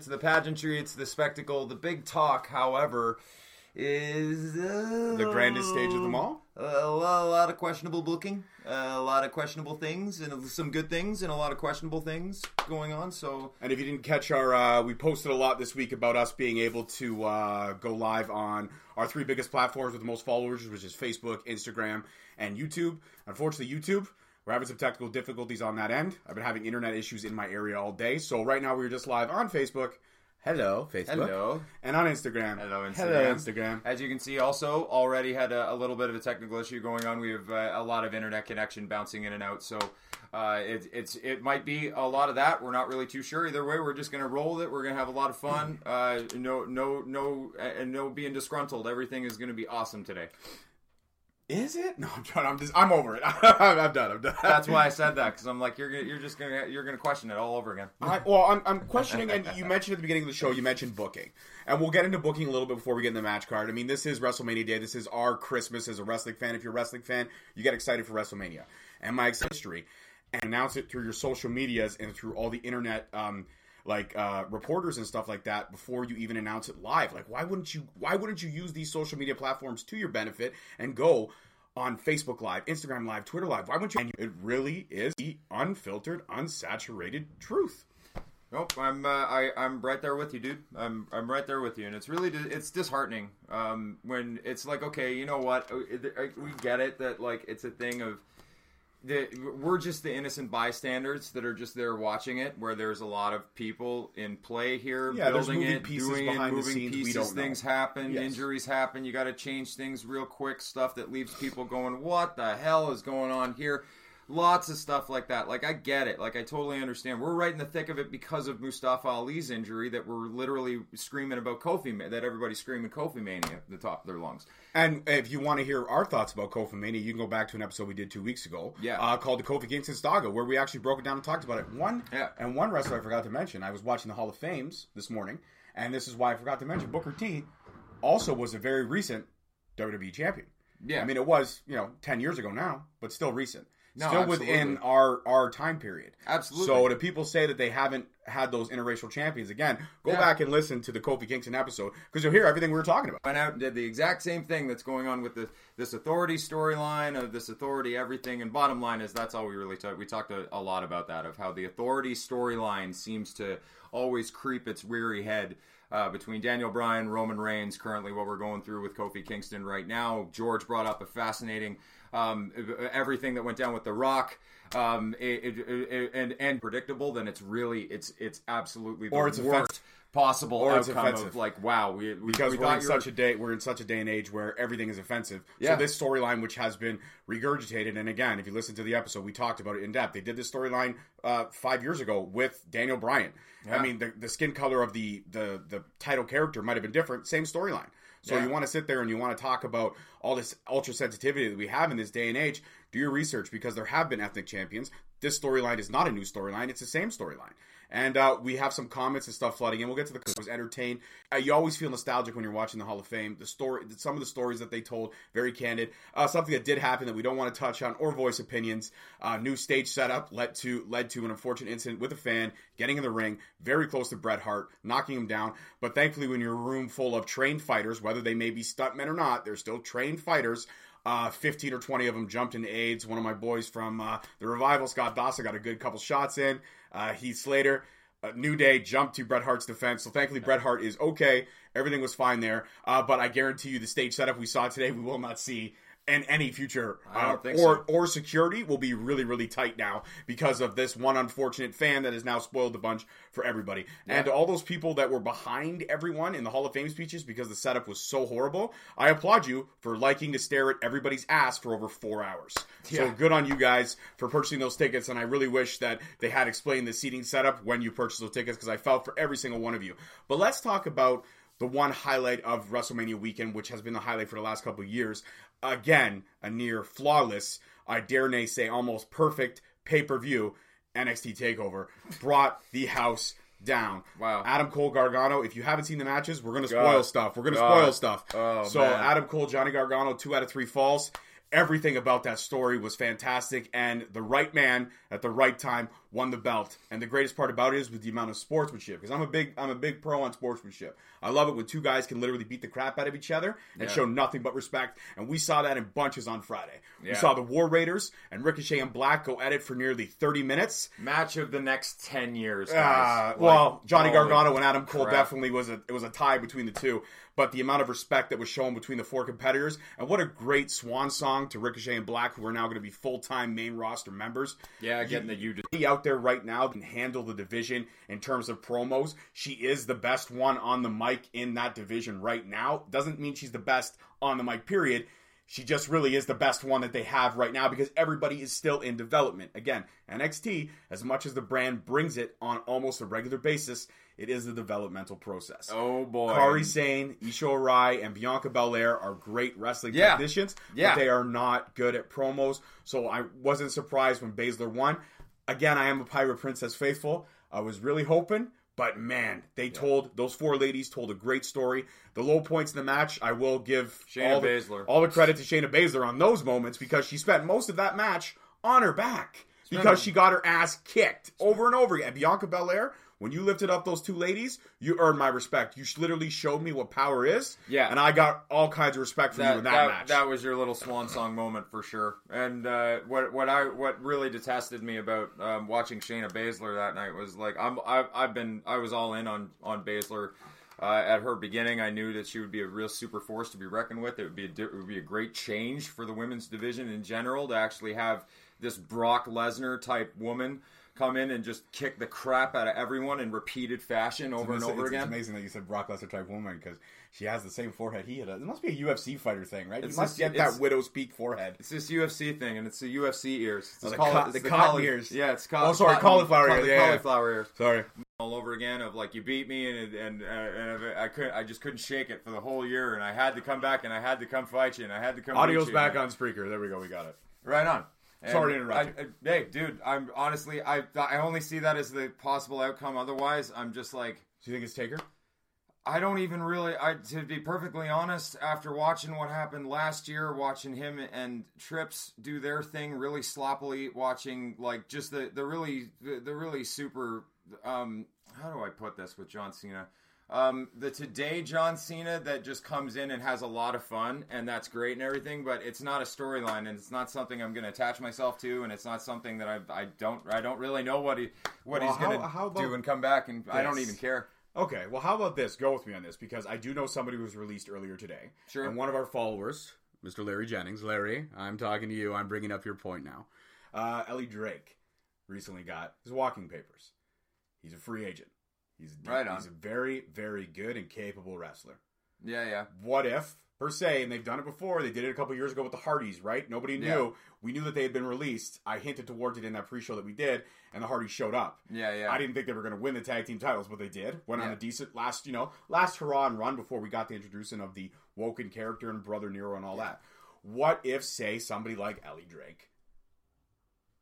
It's the pageantry, it's the spectacle, the big talk. However, is uh, The grandest stage of them all? A, lot, a lot of questionable booking, a lot of questionable things, and some good things, and a lot of questionable things going on. So And if you didn't catch our, uh, we posted a lot this week about us being able to uh, go live on our three biggest platforms with the most followers, which is Facebook, Instagram, and YouTube. Unfortunately, YouTube, we're having some technical difficulties on that end. I've been having internet issues in my area all day. So right now we're just live on Facebook. Hello, Facebook. Hello. And on Instagram. Hello, Instagram. Hello, Instagram. As you can see, also already had a, a little bit of a technical issue going on. We have uh, a lot of internet connection bouncing in and out, so uh, it, it's it might be a lot of that. We're not really too sure. Either way, we're just going to roll with it. We're going to have a lot of fun. Uh, no, no, no, and no being disgruntled. Everything is going to be awesome today. Is it? No, I'm trying. I'm just. I'm over it. I'm done. I'm done. That's why I said that because I'm like you're gonna, you're just gonna you're gonna question it all over again. I, well, I'm, I'm questioning, and you mentioned at the beginning of the show, you mentioned booking, and we'll get into booking a little bit before we get in the match card. I mean, this is WrestleMania Day. This is our Christmas as a wrestling fan. If you're a wrestling fan, you get excited for WrestleMania and my history, and announce it through your social medias and through all the internet, um, like uh, reporters and stuff like that before you even announce it live. Like, why wouldn't you? Why wouldn't you use these social media platforms to your benefit and go? on Facebook Live, Instagram Live, Twitter Live. Why wouldn't you? And it really is the unfiltered, unsaturated truth. Nope, I'm uh, I I'm right there with you, dude. I'm I'm right there with you, and it's really it's disheartening um, when it's like, okay, you know what? Uh, we get it that like it's a thing of the we're just the innocent bystanders that are just there watching it. Where there's a lot of people in play here, Yeah, building it, pieces doing it, behind the moving scenes pieces. don't know. things happen, Yes. injuries happen. You got to change things real quick. Stuff that leaves people going, "What the hell is going on here?" Lots of stuff like that. Like I get it. Like I totally understand. We're right in the thick of it because of Mustafa Ali's injury. That we're literally screaming about Kofi. That everybody's screaming Kofi Mania at the top of their lungs. And if you want to hear our thoughts about Kofi Mania, you can go back to an episode we did two weeks ago, Yeah. uh, called the Kofi Kingston Saga, where we actually broke it down and talked about it. One, Yeah. and one wrestler I forgot to mention. I was watching the Hall of Fames this morning, and this is why I forgot to mention Booker T. Also, was a very recent WWE champion. Yeah. I mean, it was you know ten years ago now, but still recent. No, still absolutely. within our our time period. Absolutely. So to people say that they haven't had those interracial champions again, go Yeah. back and listen to the Kofi Kingston episode because you'll hear everything we were talking about. went out and did the exact same thing that's going on with the, this authority storyline of this authority everything and bottom line is that's all we really talked we talked a, a lot about that of how the authority storyline seems to always creep its weary head uh, between Daniel Bryan, Roman Reigns, currently what we're going through with Kofi Kingston right now. George brought up a fascinating um, everything that went down with The Rock. Um, it, it, it- and and predictable, then it's really it's it's absolutely the Or it's worst offensive. possible Or it's outcome offensive. of like wow we, we because we we are thought in you were- such a day we're in such a day and age where everything is offensive. Yeah. So this storyline, which has been regurgitated, and again, if you listen to the episode, we talked about it in depth. They did this storyline uh, five years ago with Daniel Bryan. I mean, the, the skin color of the the the title character might have been different, same storyline. So Yeah. you want to sit there and you want to talk about all this ultra sensitivity that we have in this day and age. Do your research because there have been ethnic champions. This storyline is not a new storyline; it's the same storyline. And uh, we have some comments and stuff flooding in. We'll get to the. I was entertained. Uh, you always feel nostalgic when you're watching the Hall of Fame. The story, some of the stories that they told, very candid. Uh, something that did happen that we don't want to touch on or voice opinions. Uh, new stage setup led to led to an unfortunate incident with a fan getting in the ring, very close to Bret Hart, knocking him down. But thankfully, when you're a room full of trained fighters, whether they may be stuntmen or not, they're still trained fighters. Uh, 15 or 20 of them jumped into AIDS. One of my boys from uh, the revival, Scott Dawson, got a good couple shots in. Uh, Heath Slater, uh, New Day jumped to Bret Hart's defense. So thankfully, Bret Hart is okay. Everything was fine there. Uh, but I guarantee you, the stage setup we saw today, we will not see. And any future uh, or so. or security will be really really tight now because of this one unfortunate fan that has now spoiled the bunch for everybody. And to all those people that were behind everyone in the Hall of Fame speeches because the setup was so horrible, I applaud you for liking to stare at everybody's ass for over four hours. So good on you guys for purchasing those tickets. And I really wish that they had explained the seating setup when you purchased those tickets because I felt for every single one of you. But let's talk about the one highlight of WrestleMania weekend, which has been the highlight for the last couple of years. Again, a near flawless, I dare nay say almost perfect pay per view NXT Takeover brought the house down. Wow. Adam Cole Gargano. If you haven't seen the matches, we're gonna spoil God. stuff. We're gonna spoil stuff. Oh, so man. Adam Cole, Johnny Gargano, two out of three falls. Everything about that story was fantastic, and the right man at the right time won the belt. And the greatest part about it is with the amount of sportsmanship. Because I'm a big I'm a big pro on sportsmanship. I love it when two guys can literally beat the crap out of each other and Yeah. show nothing but respect. And we saw that in bunches on Friday. We saw the War Raiders and Ricochet and Black go at it for nearly 30 minutes. Match of the next ten years. Uh, guys. well, Like, Johnny Gargano and Adam Cole crap. definitely was a it was a tie between the two. But the amount of respect that was shown between the four competitors, and what a great swan song to Ricochet and Black, who are now going to be full time main roster members. Yeah, getting the you. Be out there right now can handle the division in terms of promos. She is the best one on the mic in that division right now. Doesn't mean she's the best on the mic, period. She just really is the best one that they have right now because everybody is still in development. Again, NXT, as much as the brand brings it on almost a regular basis, it is a developmental process. Oh boy, Kairi Sane, Io Shirai, and Bianca Belair are great wrestling Yeah. technicians, Yeah. but they are not good at promos. So I wasn't surprised when Baszler won. Again, I am a Pirate Princess faithful. I was really hoping, but man, they told those four ladies told a great story. The low points in the match, I will give Shayna all the, Baszler. all the credit to Shayna Baszler on those moments because she spent most of that match on her back because she got her ass kicked over and over again. Bianca Belair, when you lifted up those two ladies, you earned my respect. You literally showed me what power is. Yeah. And I got all kinds of respect for you that, in that, that, match. that was your little swan song moment for sure. And uh, what what I what really detested me about um, watching Shayna Baszler that night was like I'm I've, I've been I was all in on on Baszler. Uh, at her beginning, I knew that she would be a real super force to be reckoned with. It would be a, di- it would be a great change for the women's division in general to actually have this Brock Lesnar type woman come in and just kick the crap out of everyone in repeated fashion over and over it's, again. It's amazing that you said Brock Lesnar type woman because she has the same forehead he had. It must be a UFC fighter thing, right? It's you must get that widow's peak forehead. It's this UFC thing, and it's the UFC ears. It's Oh, the cauli- co- it's the cotton ears. Yeah, it's Oh, sorry, cauliflower ears, yeah, yeah. cauliflower ears. Sorry. All over again of like you beat me, and and uh, and I couldn't. I just couldn't shake it for the whole year, and I had to come back, and I had to come fight you, and I had to come. Audio's you, back on Spreaker. There we go. We got it. Right on. And Sorry to interrupt I, I- hey, dude, I'm honestly, I I only see that as the possible outcome. Otherwise, I'm just like, Do you think it's Taker? I don't even really. I to be perfectly honest, after watching what happened last year, watching him and Trips do their thing really sloppily, watching like just the the really the, the really super. Um, how do I put this with John Cena? Um, the today John Cena that just comes in and has a lot of fun, and that's great and everything, but it's not a storyline, and it's not something I'm going to attach myself to, and it's not something that I, I don't I don't really know what he what Well, he's going to do and come back, and I don't even care. Okay, well, how about this? Go with me on this because I do know somebody who was released earlier today. Sure. And one of our followers, Mr. Larry Jennings, Larry, I'm talking to you. I'm bringing up your point now. Uh, Ellie Drake recently got his walking papers. He's a free agent. He's Right on. He's a very, very good and capable wrestler. Yeah, yeah. What if, per se, and they've done it before. They did it a couple years ago with the Hardys, right? Nobody knew. Yeah. We knew that they had been released. I hinted towards it in that pre-show that we did, and the Hardys showed up. Yeah, yeah. I didn't think they were going to win the tag team titles, but they did. Went on a decent last, you know, last hurrah and run before we got the introduction of the Woken character and Brother Nero and all that. What if, say, somebody like Ellie Drake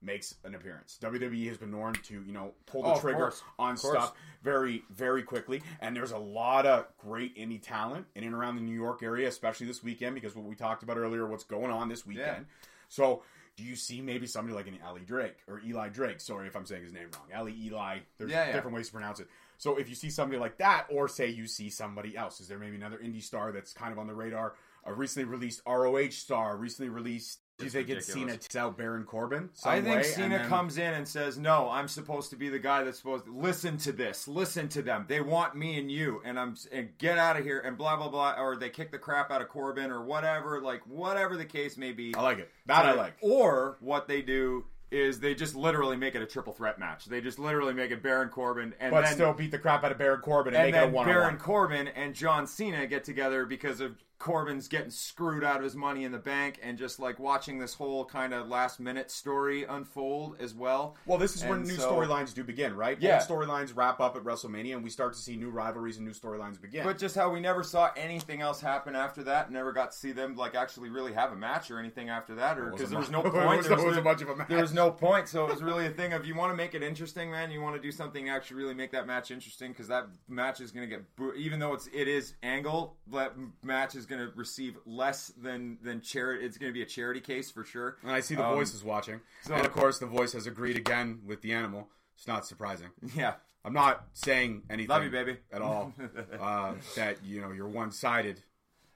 makes an appearance? WWE has been known to, you know, pull the Oh, trigger on stuff very, very quickly. And there's a lot of great indie talent in and around the New York area, especially this weekend, because what we talked about earlier, what's going on this weekend. So, do you see maybe somebody like an Ellie Drake or Eli Drake? Sorry if I'm saying his name wrong. Ellie, Eli. There's Yeah, yeah. different ways to pronounce it. So, if you see somebody like that, or say you see somebody else, is there maybe another indie star that's kind of on the radar? A recently released ROH star, recently released. Do you think it's Cena takes out Baron Corbin? some I think way, Cena then- comes in and says, "No, I'm supposed to be the guy that's supposed to listen to this. Listen to them. They want me and you, and I'm and get out of here and blah blah blah." Or they kick the crap out of Corbin or whatever, like whatever the case may be. I like it. That I like. Or what they do is they just literally make it a triple threat match. They just literally make it Baron Corbin and But then still beat the crap out of Baron Corbin and, and make it a then one Baron. Corbin and John Cena get together because of Corbin's getting screwed out of his money in the bank and just like watching this whole kind of last minute story unfold as well. Well, this is when And new so- storylines do begin, right? Yeah. Storylines wrap up at WrestleMania, and we start to see new rivalries and new storylines begin. But just how we never saw anything else happen after that, never got to see them like actually really have a match or anything after that, or because there was no point. was- There wasn't no- much of a match. There was no point, so it was really a thing of you want to make it interesting, man. You want to do something to actually really make that match interesting because that match is going to get even though it's it is angle, that match is going to receive less than than charity. It's going to be a charity case for sure. And I see the Um, voice is watching. so- and of course, the voice has agreed again with the animal. It's not surprising. Yeah, I'm not saying anything. love you, baby. At all. uh, that you know you're one sided.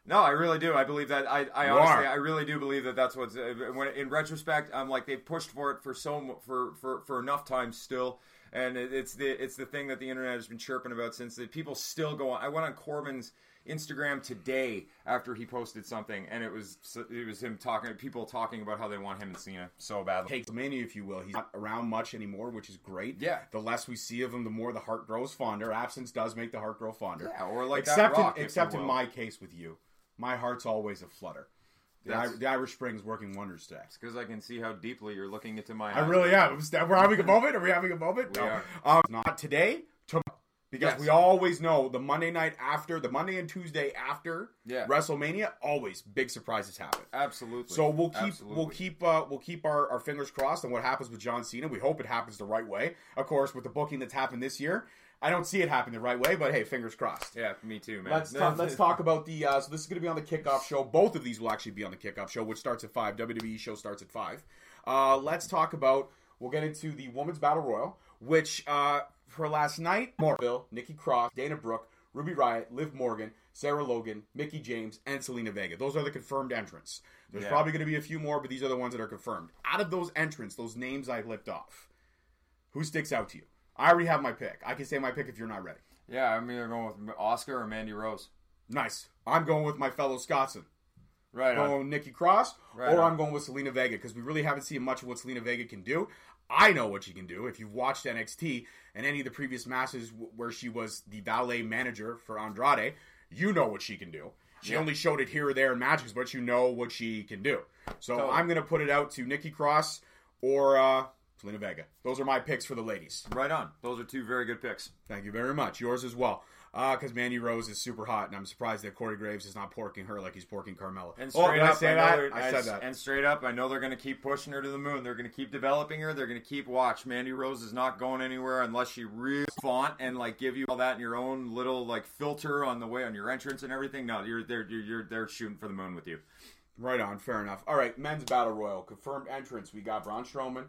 No, I really do. I believe that. I, I You honestly, are. I really do believe that that's what's. Uh, when in retrospect, I'm like they've pushed for it for so for for for enough time still, and it, it's the it's the thing that the internet has been chirping about since that people still go on. I went on Corbin's Instagram today after he posted something, and it was it was him talking, people talking about how they want him and Cena so badly. Takes many, if you will. He's not around much anymore, which is great. Yeah. The less we see of him, the more the heart grows fonder. Absence does make the heart grow fonder. Yeah, or like that except Rock, in, except in my case with you, my heart's always a flutter. The, I, the Irish Spring's working wonders today. because I can see how deeply you're looking into my. I really am. We're having a moment. Are we having a moment? We no. are. Um, not today. Because Yes. we always know the Monday night after, the Monday and Tuesday after Yeah. WrestleMania, always big surprises happen. Absolutely. So we'll keep Absolutely. we'll keep uh, we'll keep our, our fingers crossed on what happens with John Cena. We hope it happens the right way. Of course, with the booking that's happened this year, I don't see it happen the right way. But hey, fingers crossed. Yeah, me too, man. Let's talk, let's talk about the. Uh, so this is going to be on the kickoff show. Both of these will actually be on the kickoff show, which starts at five. WWE show starts at five. Uh, let's talk about. We'll get into the women's battle royal, which uh, for last night, Bill, Nikki Cross, Dana Brooke, Ruby Riott, Liv Morgan, Sarah Logan, Mickie James, and Zelina Vega. Those are the confirmed entrants. There's Yeah. probably going to be a few more, but these are the ones that are confirmed. Out of those entrants, those names I lipped off, who sticks out to you? I already have my pick. I can say my pick if you're not ready. Yeah, I'm either going with Oscar or Mandy Rose. Nice. I'm going with my fellow Scotsman. Right. going on. with Nikki Cross, Right or on. I'm going with Zelina Vega because we really haven't seen much of what Selena Vega can do. I know what she can do. If you've watched NXT and any of the previous matches w- where she was the valet manager for Andrade, you know what she can do. She Yeah. only showed it here or there in matches, but you know what she can do. So Totally. I'm going to put it out to Nikki Cross or uh, Zelina Vega. Those are my picks for the ladies. Right on. Those are two very good picks. Thank you very much. Yours as well. Because Mandy Rose is super hot, and I'm surprised that Corey Graves is not porking her like he's porking Carmella. And oh, straight did up, I say know that? they're- I said that. And straight up, I know they're going to keep pushing her to the moon. They're going to keep developing her. They're going to keep watch. Mandy Rose is not going anywhere unless she really font and like give you all that in your own little like filter on the way on your entrance and everything. No, you're they're you're, you're they're shooting for the moon with you. Right on, fair enough. All right, men's battle royal confirmed entrance. We got Braun Strowman,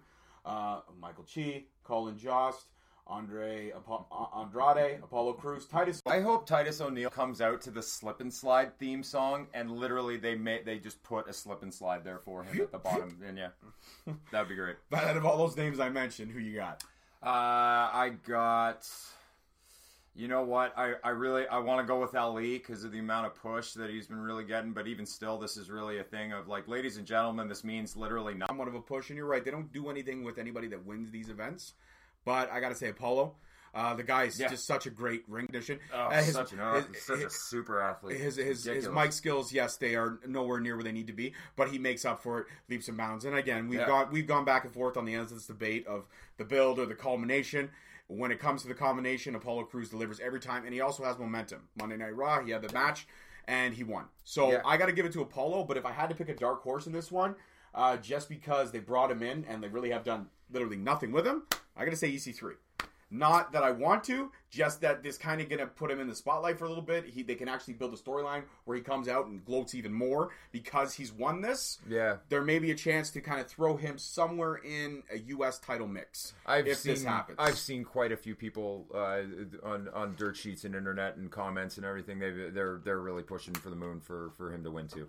uh, Michael Che, Colin Jost, Andre Apo- Andrade, Apollo Crews, Titus. I hope Titus O'Neil comes out to the slip and slide theme song, and literally they may they just put a slip and slide there for him at the bottom. And yeah, that'd be great. But out of all those names I mentioned, who you got? Uh, I got. You know what? I, I really I want to go with Ali because of the amount of push that he's been really getting. But even still, this is really a thing of like, ladies and gentlemen, this means literally nothing. Somewhat of a push, and you're right. They don't do anything with anybody that wins these events. But I got to say, Apollo, uh, the guy is Yeah. just such a great ring addition. Oh, Uh, his- such an his- such a his- super athlete. his his his mic skills, yes, they are nowhere near where they need to be, but he makes up for it leaps and bounds. And again, we've Yeah. gone we've gone back and forth on the ends of this debate of the build or the culmination. When it comes to the combination, Apollo Crews delivers every time, and he also has momentum. Monday Night Raw, he had the match, and he won. So Yeah. I got to give it to Apollo. But if I had to pick a dark horse in this one, uh, just because they brought him in and they really have done literally nothing with him, I got to say EC3. Not that I want to, just that this kind of going to put him in the spotlight for a little bit. He they can actually build a storyline where he comes out and gloats even more because he's won this. Yeah. There may be a chance to kind of throw him somewhere in a U.S. title mix I've if seen this happens. I've seen quite a few people uh, on on dirt sheets and internet and comments and everything. They they're they're really pushing for the moon for for him to win too.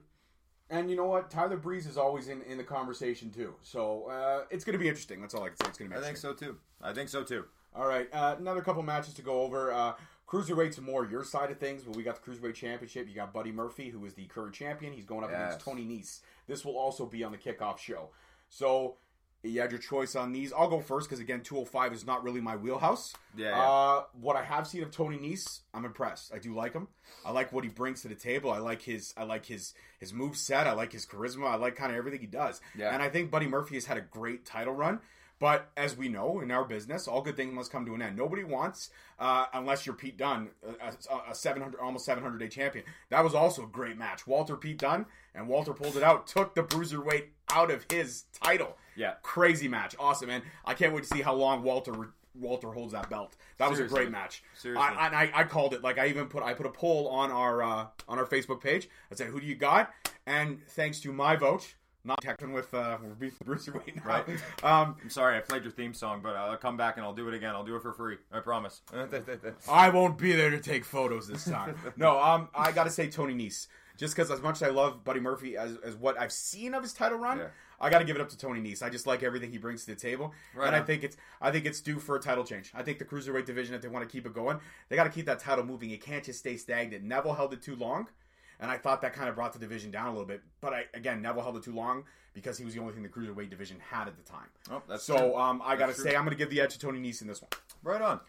And you know what? Tyler Breeze is always in, in the conversation too. So uh, it's going to be interesting. That's all I can say. It's going to be I think so too. I think so too. All right, uh, another couple matches to go over. Uh, Cruiserweight's more your side of things, but we got the Cruiserweight Championship. You got Buddy Murphy, who is the current champion. He's going up Yes. against Tony Nese. This will also be on the kickoff show. So you had your choice on these. I'll go first because, again, 205 is not really my wheelhouse. Yeah, yeah. Uh, what I have seen of Tony Nese, I'm impressed. I do like him. I like what he brings to the table. I like his I like his his move set. I like his charisma. I like kind of everything he does. Yeah. And I think Buddy Murphy has had a great title run. But as we know in our business, all good things must come to an end. Nobody wants, uh, unless you're Pete Dunne, a, a- a 700, almost 700 day champion. That was also a great match. Walter Pete Dunne, and Walter pulled it out, took the bruiserweight out of his title. Yeah. crazy match, awesome, man. I can't wait to see how long Walter Walter holds that belt. That was a great match. Seriously. I, and I, I called it. Like I even put I put a poll on our uh, on our Facebook page. I said, "Who do you got?" And thanks to my vote, not texting with uh, we're beefing Bruiserweight now. Right. Um, I'm sorry, I played your theme song, but I'll come back and I'll do it again. I'll do it for free. I promise. I won't be there to take photos this time. no, um, I got to say Tony Nese. Just because as much as I love Buddy Murphy as, as what I've seen of his title run, Yeah. I got to give it up to Tony Nese. I just like everything he brings to the table, Right and I think it's I think it's due for a title change. I think the cruiserweight division, if they want to keep it going, they got to keep that title moving. It can't just stay stagnant. Neville held it too long, and I thought that kind of brought the division down a little bit. But I, again, Neville held it too long because he was the only thing the cruiserweight division had at the time. Oh, that's so true. um, I got to say. I'm going to give the edge to Tony Nese in this one. Right on.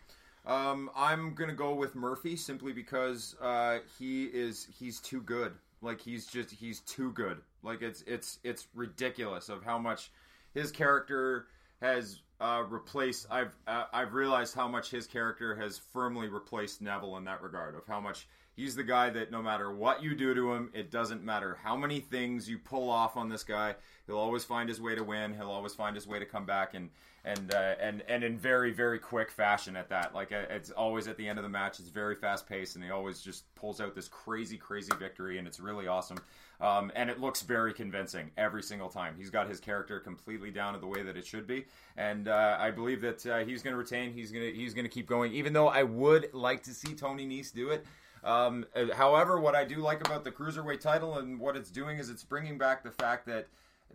Um, I'm gonna go with Murphy simply because uh, he is he's too good. Like he's just he's too good. Like it's it's it's ridiculous of how much his character has uh, replaced. I've uh, I've realized how much his character has firmly replaced Neville in that regard. Of how much he's the guy that no matter what you do to him, it doesn't matter how many things you pull off on this guy. He'll always find his way to win. He'll always find his way to come back and and uh, and and in very very quick fashion at that. Like uh, it's always at the end of the match. It's very fast paced, and he always just pulls out this crazy crazy victory, and it's really awesome. Um, and it looks very convincing every single time. He's got his character completely down to the way that it should be, and uh, I believe that uh, he's going to retain. He's going to he's going to keep going. Even though I would like to see Tony Nese do it. Um, uh, however, what I do like about the cruiserweight title and what it's doing is it's bringing back the fact that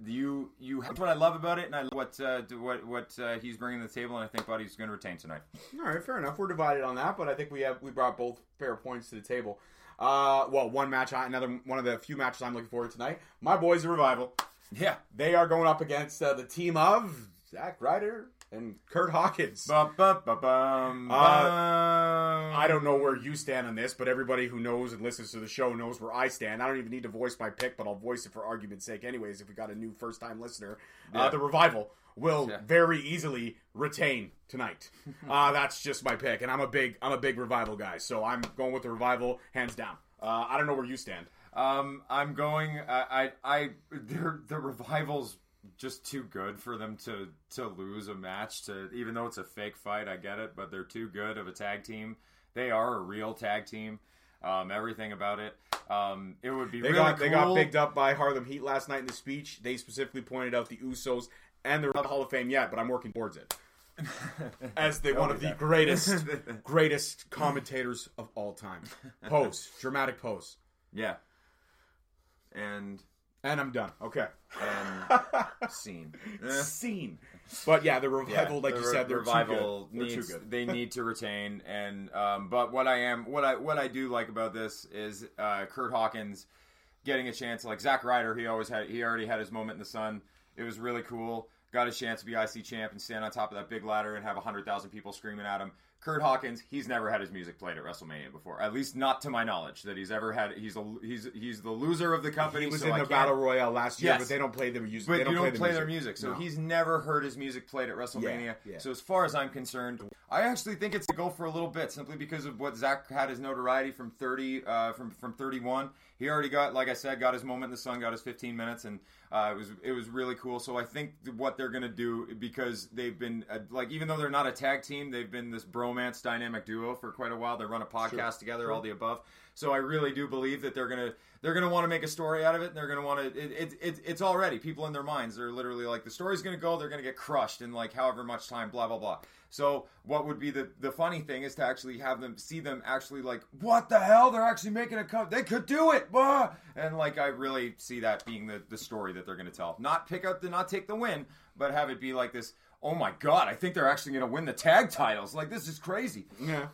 you you that's what I love about it, and I love what uh, what what uh, he's bringing to the table, and I think Buddy's going to retain tonight. All right, fair enough. We're divided on that, but I think we have we brought both fair points to the table. Uh, well, one match, I- another one of the few matches I'm looking forward to tonight. My boys, the revival. Yeah. They are going up against uh, the team of Zack Ryder and Kurt Hawkins. Bum, bum, bum, bum, Uh. I don't know where you stand on this, but everybody who knows and listens to the show knows where I stand. I don't even need to voice my pick, but I'll voice it for argument's sake, anyways. If we got a new first time listener, uh, the revival will Yeah. very easily retain tonight. uh, that's just my pick, and I'm a big I'm a big revival guy, so I'm going with the revival hands down. Uh, I don't know where you stand. Um, I'm going. I, I, I the revivals just too good for them to to lose a match. To even though it's a fake fight, I get it, but they're too good of a tag team. They are a real tag team. Um, everything about it. Um, it would be They really got cool. they got bigged up by Harlem Heat last night in the speech. They specifically pointed out the Usos and they're not the Hall of Fame yet, but I'm working towards it. As the one of the that. greatest greatest commentators of all time. Pose, dramatic pose. yeah. And And I'm done. Okay. and scene. Eh. Scene. But yeah, the revival, Yeah, like the you re- said, they're revival too good. They're needs too good. they need to retain and um, but what I am what I what I do like about this is uh, Curt Hawkins getting a chance like Zack Ryder he always had he already had his moment in the sun it was really cool got a chance to be IC champ and stand on top of that big ladder and have hundred thousand people screaming at him Curt Hawkins he's never had his music played at WrestleMania before at least not to my knowledge that he's ever had he's a he's he's the loser of the company He was so in I the can't- Battle Royale last year, Yes. but they don't play the music. but they don't you don't play music. their music, so No. he's never heard his music played at WrestleMania. Yeah, yeah. So as far as I'm concerned, I actually think it's to go for a little bit, simply because of what Zack had his notoriety from 30, uh, from from 31. He already got, like I said, got his moment in the sun, got his 15 minutes, and uh, it was it was really cool. So I think what they're gonna do because they've been uh, like, even though they're not a tag team, they've been this bromance dynamic duo for quite a while. They run a podcast together, all the above. So I really do believe that they're gonna they're gonna want to make a story out of it. And they're gonna want to. It, it, it, it's already people in their minds. They're literally like the story's gonna go. They're gonna get crushed in like however much time. Blah blah blah. So what would be the the funny thing is to actually have them see them actually like what the hell they're actually making a cut. They could do it. Blah. And like I really see that being the the story that they're gonna tell. Not pick up the not take the win, but have it be like this. Oh my god! I think they're actually gonna win the tag titles. Like this is crazy. Yeah.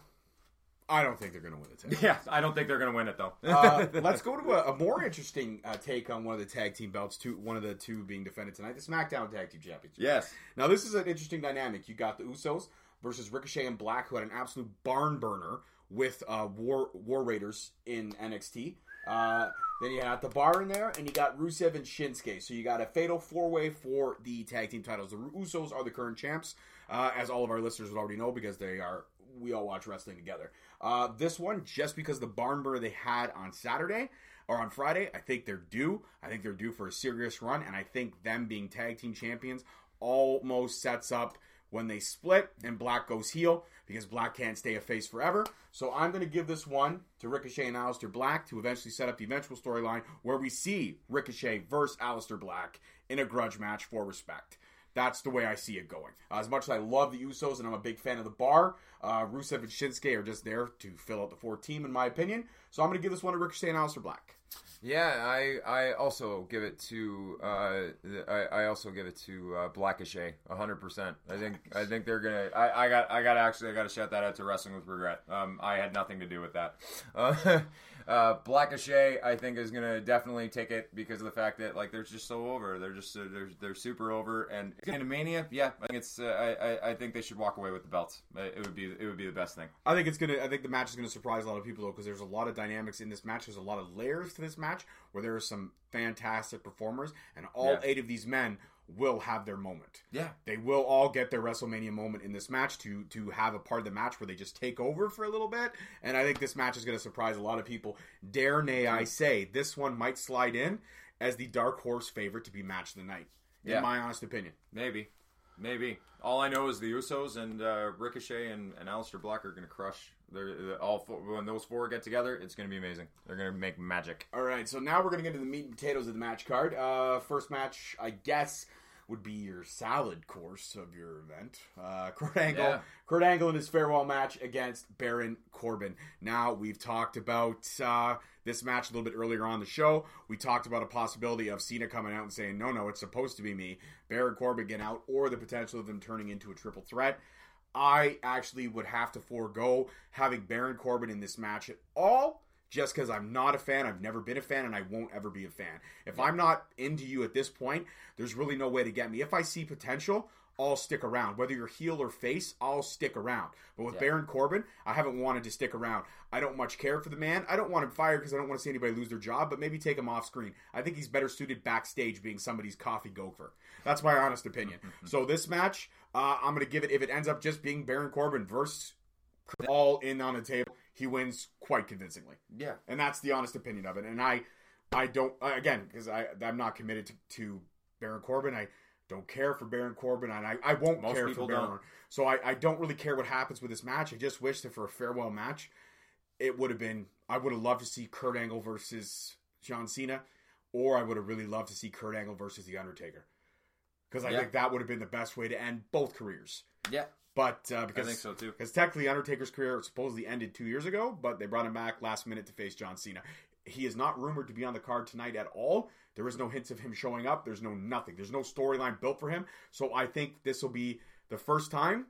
I don't think they're going to win the tag. Yeah, I don't think they're gonna win it though. uh, let's go to a, a more interesting uh, take on one of the tag team belts. Two, one of the two being defended tonight, the SmackDown Tag Team Championship. yes. Now this is an interesting dynamic. You got the Usos versus Ricochet and Black, who had an absolute barn burner with uh, War War Raiders in NXT. Uh, then you had the bar in there, and you got Rusev and Shinsuke. So you got a fatal four way for the tag team titles. The Usos are the current champs, uh, as all of our listeners would already know because they are. We all watch wrestling together. Uh, this one, just because the barn burner they had on Saturday or on Friday, I think they're due. I think they're due for a serious run, and I think them being tag team champions almost sets up when they split and Black goes heel because Black can't stay a face forever. So I'm going to give this one to Ricochet and Aleister Black to eventually set up the eventual storyline where we see Ricochet versus Aleister Black in a grudge match for respect. That's the way I see it going. Uh, as much as I love the Usos and I'm a big fan of the bar, uh, Rusev and Shinsuke are just there to fill out the four team, in my opinion. So I'm going to give this one to Ricochet and Aleister Black. Yeah, I I also give it to uh, I, I also give it to uh, Blackishay, hundred percent. I think I think they're gonna. I, I got I got actually I got to shout that out to Wrestling with Regret. Um, I had nothing to do with that. Uh, uh, Blackishay, I think, is gonna definitely take it because of the fact that like they're just so over. They're just uh, they're they're super over. And in Mania, yeah, I think it's uh, I I think they should walk away with the belts. It would be it would be the best thing. I think it's gonna. I think the match is gonna surprise a lot of people though, because there's a lot of dynamics in this match. There's a lot of layers to this match where there are some fantastic performers, and all Yeah. eight of these men will have their moment. Yeah, They will all get their WrestleMania moment in this match to to have a part of the match where they just take over for a little bit. And I think this match is going to surprise a lot of people. Dare nay I say, this one might slide in as the dark horse favorite to be match of the night. In my honest opinion. maybe, maybe. All I know is the Usos and uh, Ricochet and, and Aleister Black are gonna crush. They're, they're all four, when those four get together, it's gonna be amazing. They're gonna make magic. All right, so now we're going to get into the meat and potatoes of the match card. Uh, first match, I guess, would be your salad course of your event. Uh, Kurt Angle, Yeah. Kurt Angle in his farewell match against Baron Corbin. Now we've talked about uh, this match a little bit earlier on the show. We talked about a possibility of Cena coming out and saying, "No, no, it's supposed to be me." Baron Corbin getting out, or the potential of them turning into a triple threat. I actually would have to forego having Baron Corbin in this match at all just because I'm not a fan. I've never been a fan and I won't ever be a fan. If I'm not into you at this point, there's really no way to get me. If I see potential, I'll stick around. Whether you're heel or face, I'll stick around. But with Yeah. Baron Corbin, I haven't wanted to stick around. I don't much care for the man. I don't want him fired because I don't want to see anybody lose their job, but maybe take him off screen. I think he's better suited backstage being somebody's coffee gopher. That's my honest opinion. so this match, uh, I'm going to give it, if it ends up just being Baron Corbin versus all in on the table, he wins quite convincingly Yeah, and that's the honest opinion of it. And I, I don't again because I I'm not committed to, to Baron Corbin. I don't care for Baron Corbin, and I, I won't Most care for Baron. don't. So I, I don't really care what happens with this match. I just wish that for a farewell match, it would have been. I would have loved to see Kurt Angle versus John Cena, or I would have really loved to see Kurt Angle versus The Undertaker, because I Yeah. think that would have been the best way to end both careers. yeah, But uh, I because think so too. because technically, Undertaker's career supposedly ended two years ago, but they brought him back last minute to face John Cena. He is not rumored to be on the card tonight at all. There is no hints of him showing up. There's no nothing. There's no storyline built for him. So I think this will be the first time,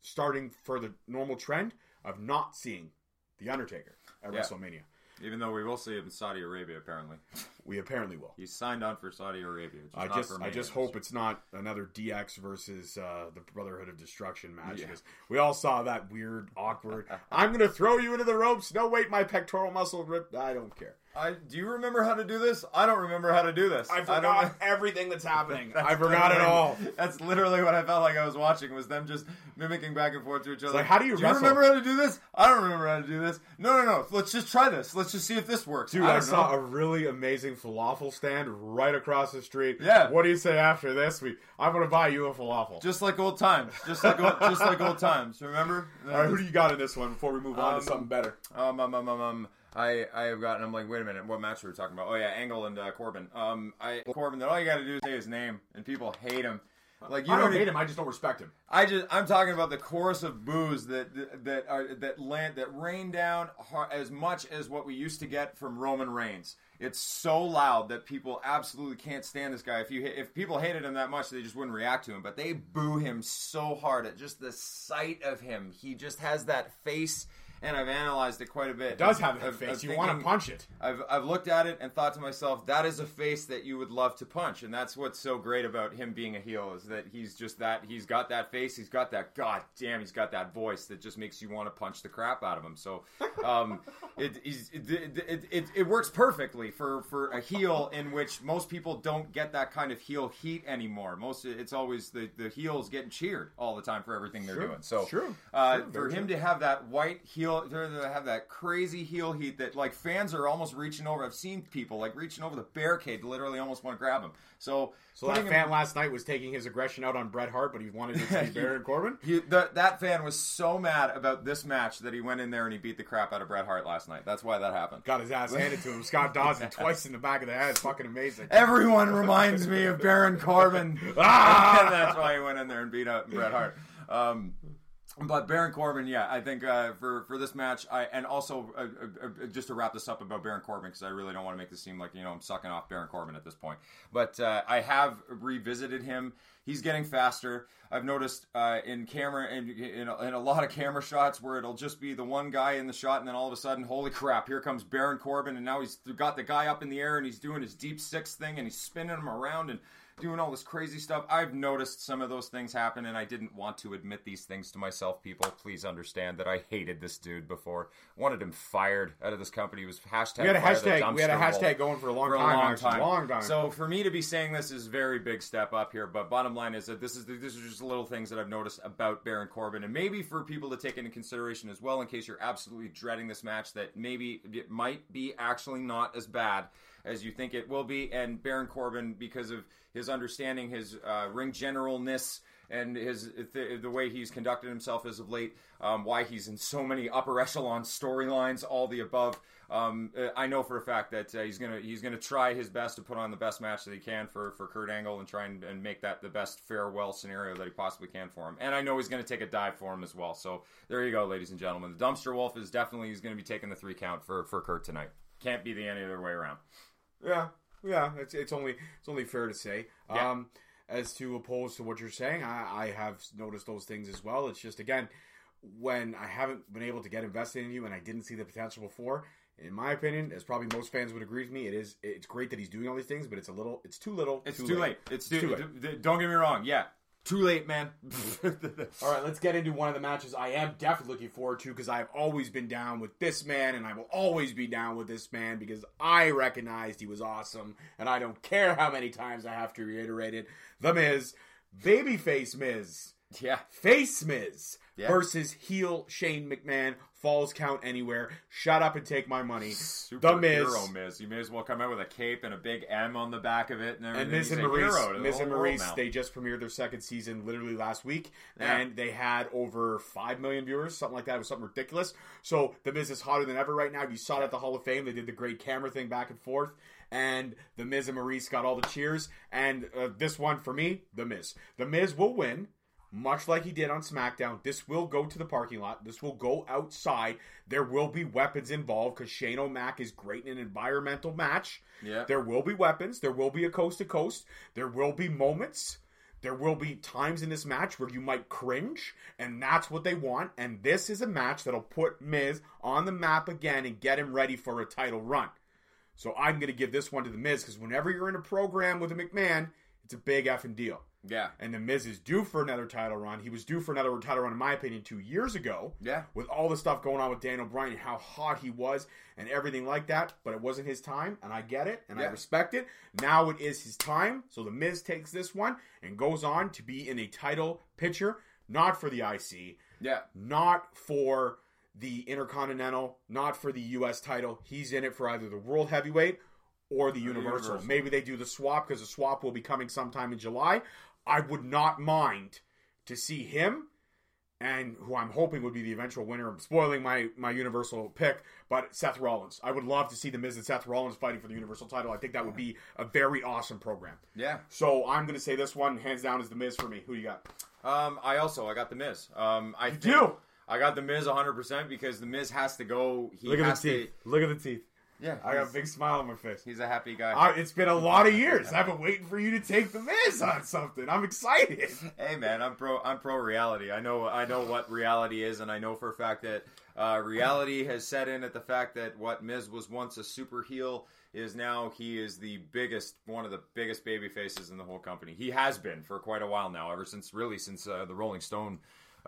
starting for the normal trend of not seeing the Undertaker at Yeah. WrestleMania. Even though we will see him in Saudi Arabia, apparently We apparently will. he's signed on for Saudi Arabia. I just, I just hope it's not another DX versus uh, the Brotherhood of Destruction match Yeah. because we all saw that weird, awkward. I'm gonna throw you into the ropes. No, wait, my pectoral muscle ripped. I don't care. I do you remember how to do this? I don't remember how to do this. I forgot know. everything that's happening. That's I forgot it all. That's literally what I felt like I was watching was them just mimicking back and forth to each other. like, how do you do wrestle? you remember how to do this? I don't remember how to do this. No, no, no. Let's just try this. Let's just see if this works. Dude, I, I, saw know. a really amazing falafel stand right across the street. Yeah. What do you say after this? We, I'm gonna buy you a falafel. just like old times, just like old, just like old times. Remember? all right, who do you got in this one before we move on Um, to something better? Um, um, um, um, um, I, I have gotten. I'm like, wait a minute, what match were we talking about? Oh yeah, Angle and uh, Corbin. Um, I Corbin. That all you got to do is say his name, and people hate him. Like you I don't even- hate him. I just don't respect him. I just I'm talking about the chorus of boos that that are that land that rain down as much as what we used to get from Roman Reigns. It's so loud that people absolutely can't stand this guy. If you if people hated him that much, they just wouldn't react to him. But they boo him so hard at just the sight of him. He just has that face, and I've analyzed it quite a bit. It does have a face. of You want to punch it. I've, I've looked at it and thought to myself, that is a face that you would love to punch, and that's what's so great about him being a heel is that he's just that he's got that face, he's got that god damn, he's got that voice that just makes you want to punch the crap out of him. So, um, it, he's, it, it, it, it works perfectly for for a heel in which most people don't get that kind of heel heat anymore. Most it's always the the heels getting cheered all the time for everything they're Sure, doing. So, sure, uh, sure, for him true. to have that white heel heel. They have that crazy heel heat that like fans are almost reaching over. I've seen people like reaching over the barricade, literally almost want to grab him. So, so that fan him, last night was taking his aggression out on Bret Hart, but he wanted it to be Baron Corbin. He, the, that fan was so mad about this match that he went in there and he beat the crap out of Bret Hart last night. That's why that happened. Got his ass handed to him. Scott Dawson twice in the back of the head. Fucking amazing. Everyone reminds me of Baron Corbin. ah! that's why he went in there and beat up Bret Hart. Um, but Baron Corbin, yeah, I think uh, for for this match, I and also uh, uh, uh just to wrap this up about Baron Corbin because I really don't want to make this seem like you know I'm sucking off Baron Corbin at this point. But uh, I have revisited him. He's getting faster. I've noticed uh, in camera and in, in, in, a lot of camera shots where it'll just be the one guy in the shot, and then all of a sudden, holy crap, here comes Baron Corbin, and now he's got the guy up in the air and he's doing his deep six thing and he's spinning him around and doing all this crazy stuff. I've noticed some of those things happen, and I didn't want to admit these things to myself. People, please understand that I hated this dude before. Wanted him fired out of this company. He was hashtag. We had a hashtag. We had a hashtag going for a long for time. A long time. Long time. So for me to be saying this is a very big step up here. But bottom line is that this is this is just little things that I've noticed about Baron Corbin, and maybe for people to take into consideration as well, in case you're absolutely dreading this match, that maybe it might be actually not as bad as you think it will be. And Baron Corbin, because of his understanding, his uh, ring generalness, and his th- the way he's conducted himself as of late, um, why he's in so many upper echelon storylines, all the above. Um, uh, I know for a fact that uh, he's gonna he's gonna try his best to put on the best match that he can for, for Kurt Angle and try and, and make that the best farewell scenario that he possibly can for him. And I know he's gonna take a dive for him as well. So there you go, ladies and gentlemen. The dumpster wolf is definitely he's gonna be taking the three count for for Kurt tonight. Can't be the any other way around. Yeah, yeah. It's it's only it's only fair to say. Yeah. Um, as to opposed to what you're saying, I, I have noticed those things as well. It's just again when I haven't been able to get invested in you and I didn't see the potential before. In my opinion, as probably most fans would agree with me, it is it's great that he's doing all these things, but it's a little it's too little. It's too, too late. late. It's, too, too late. Don't get me wrong. Yeah, too late, man. All right, let's get into one of the matches I am definitely looking forward to because I've always been down with this man and I will always be down with this man because I recognized he was awesome and I don't care how many times I have to reiterate it. The Miz, Babyface Miz. Yeah. Face Miz yeah. versus heel Shane McMahon falls count anywhere. Shut up and take my money. Super the Miz. Hero Miz. You may as well come out with a cape and a big M on the back of it. And, and Miz and Maryse, Miz and Maryse, they just premiered their second season literally last week, yeah. and they had over five million viewers, something like that. It was something ridiculous. So the Miz is hotter than ever right now. You saw it at the Hall of Fame. They did the great camera thing back and forth. And the Miz and Maryse got all the cheers. And uh, this one for me, the Miz. The Miz will win much like he did on SmackDown, this will go to the parking lot. This will go outside. There will be weapons involved because Shane O'Mac is great in an environmental match. Yeah. There will be weapons. There will be a coast to coast. There will be moments. There will be times in this match where you might cringe, and that's what they want. And this is a match that'll put Miz on the map again and get him ready for a title run. So I'm going to give this one to The Miz because whenever you're in a program with a McMahon, it's a big effing deal. Yeah. And The Miz is due for another title run. He was due for another title run, in my opinion, two years ago. Yeah. With all the stuff going on with Daniel Bryan and how hot he was and everything like that. But it wasn't his time, and I get it, and yeah. I respect it. Now it is his time. So The Miz takes this one and goes on to be in a title picture, not for the IC. Yeah. Not for the Intercontinental, not for the U.S. title. He's in it for either the World Heavyweight or the Universal. Universal. Maybe they do the swap because the swap will be coming sometime in July. I would not mind to see him and who I'm hoping would be the eventual winner. I'm spoiling my my Universal pick, but Seth Rollins. I would love to see the Miz and Seth Rollins fighting for the Universal title. I think that would be a very awesome program. Yeah. So I'm going to say this one hands down is the Miz for me. Who do you got? Um, I also I got the Miz. Um, I you do. I got the Miz 100 percent because the Miz has to go. He Look at has the teeth. To, Look at the teeth. Yeah, I got a big smile on my face. He's a happy guy. I, it's been a lot of years. I've been waiting for you to take the Miz on something. I'm excited. Hey man, I'm pro. I'm pro reality. I know. I know what reality is, and I know for a fact that uh, reality has set in at the fact that what Miz was once a super heel is now he is the biggest, one of the biggest baby faces in the whole company. He has been for quite a while now, ever since really since uh, the Rolling Stone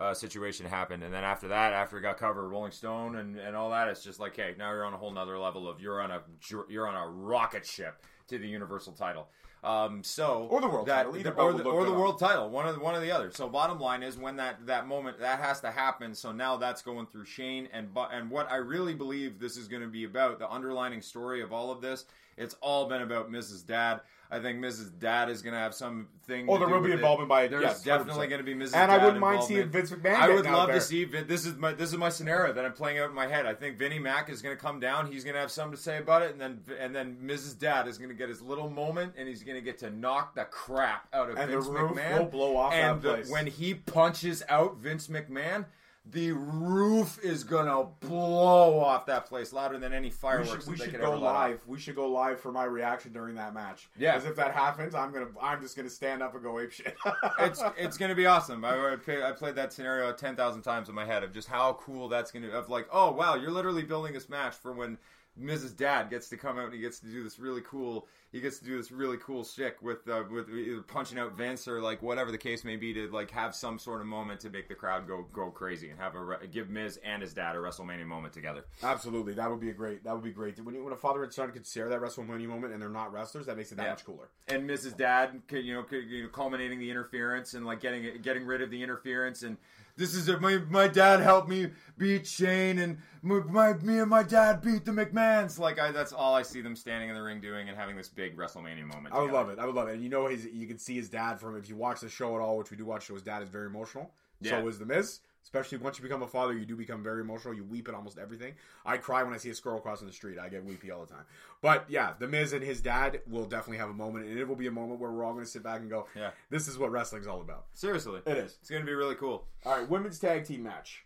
uh, situation happened. And then after that, after it got covered, Rolling Stone and, and all that, it's just like, hey, now you're on a whole nother level of you're on a you're on a rocket ship to the Universal title. Um, so Or the world that, title, either or the, or the world title, one of the, one or the other. So bottom line is when that that moment that has to happen. So now that's going through Shane and and what I really believe this is going to be about the underlining story of all of this. It's all been about Miz's Dad. I think Miz's Dad is going to have something. Oh, there will be with it. involvement by- There's yes, definitely going to be Mrs. And I wouldn't mind seeing. Vince McMahon I would love there. to see. Vin- This is my this is my scenario that I'm playing out in my head. I think Vinnie Mac is going to come down. He's going to have something to say about it, and then and then Miz's Dad is going to get his little moment, and he's going to get to knock the crap out of And the Vince roof McMahon. will blow off and that the- place. when he punches out Vince McMahon. The roof is gonna blow off that place louder than any We fireworks should, we that they should could go ever live. We should go live for my reaction during that match. Yeah. because if that happens, I'm gonna, I'm just gonna stand up and go ape shit. it's it's gonna be awesome. I I, I played that scenario ten thousand times in my head of just how cool that's gonna of like oh wow you're literally building this match for when Miz's Dad gets to come out and he gets to do this really cool he gets to do this really cool shtick with uh, with either punching out Vince or like whatever the case may be to like have some sort of moment to make the crowd go go crazy and have a give Miz and his dad a WrestleMania moment together. Absolutely, that would be a great. That would be great. When, you, when a father and son could share that WrestleMania moment and they're not wrestlers, that makes it that Yeah. much cooler. and Miz's Dad, c- you know, c- you know, culminating the interference and like getting getting rid of the interference and this is a, my my dad helped me beat Shane and my, my me and my dad beat the McMahons. Like I, that's all I see them standing in the ring doing and having this big WrestleMania moment. I would together. love it. I would love it. And you know, his, you can see his dad from if you watch the show at all, which we do watch. the show, His dad is very emotional. Yeah. So is the Miz. Especially once you become a father, you do become very emotional. You weep at almost everything. I cry when I see a squirrel crossing the street. I get weepy all the time. But yeah, the Miz and his dad will definitely have a moment, and it will be a moment where we're all going to sit back and go, Yeah. "This is what wrestling's all about." Seriously, It is. it's gonna be really cool. All right, women's tag team match: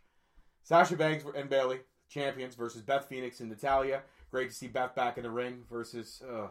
Sasha Banks and Bayley, champions, versus Beth Phoenix and Natalya. Great to see Beth back in the ring versus uh,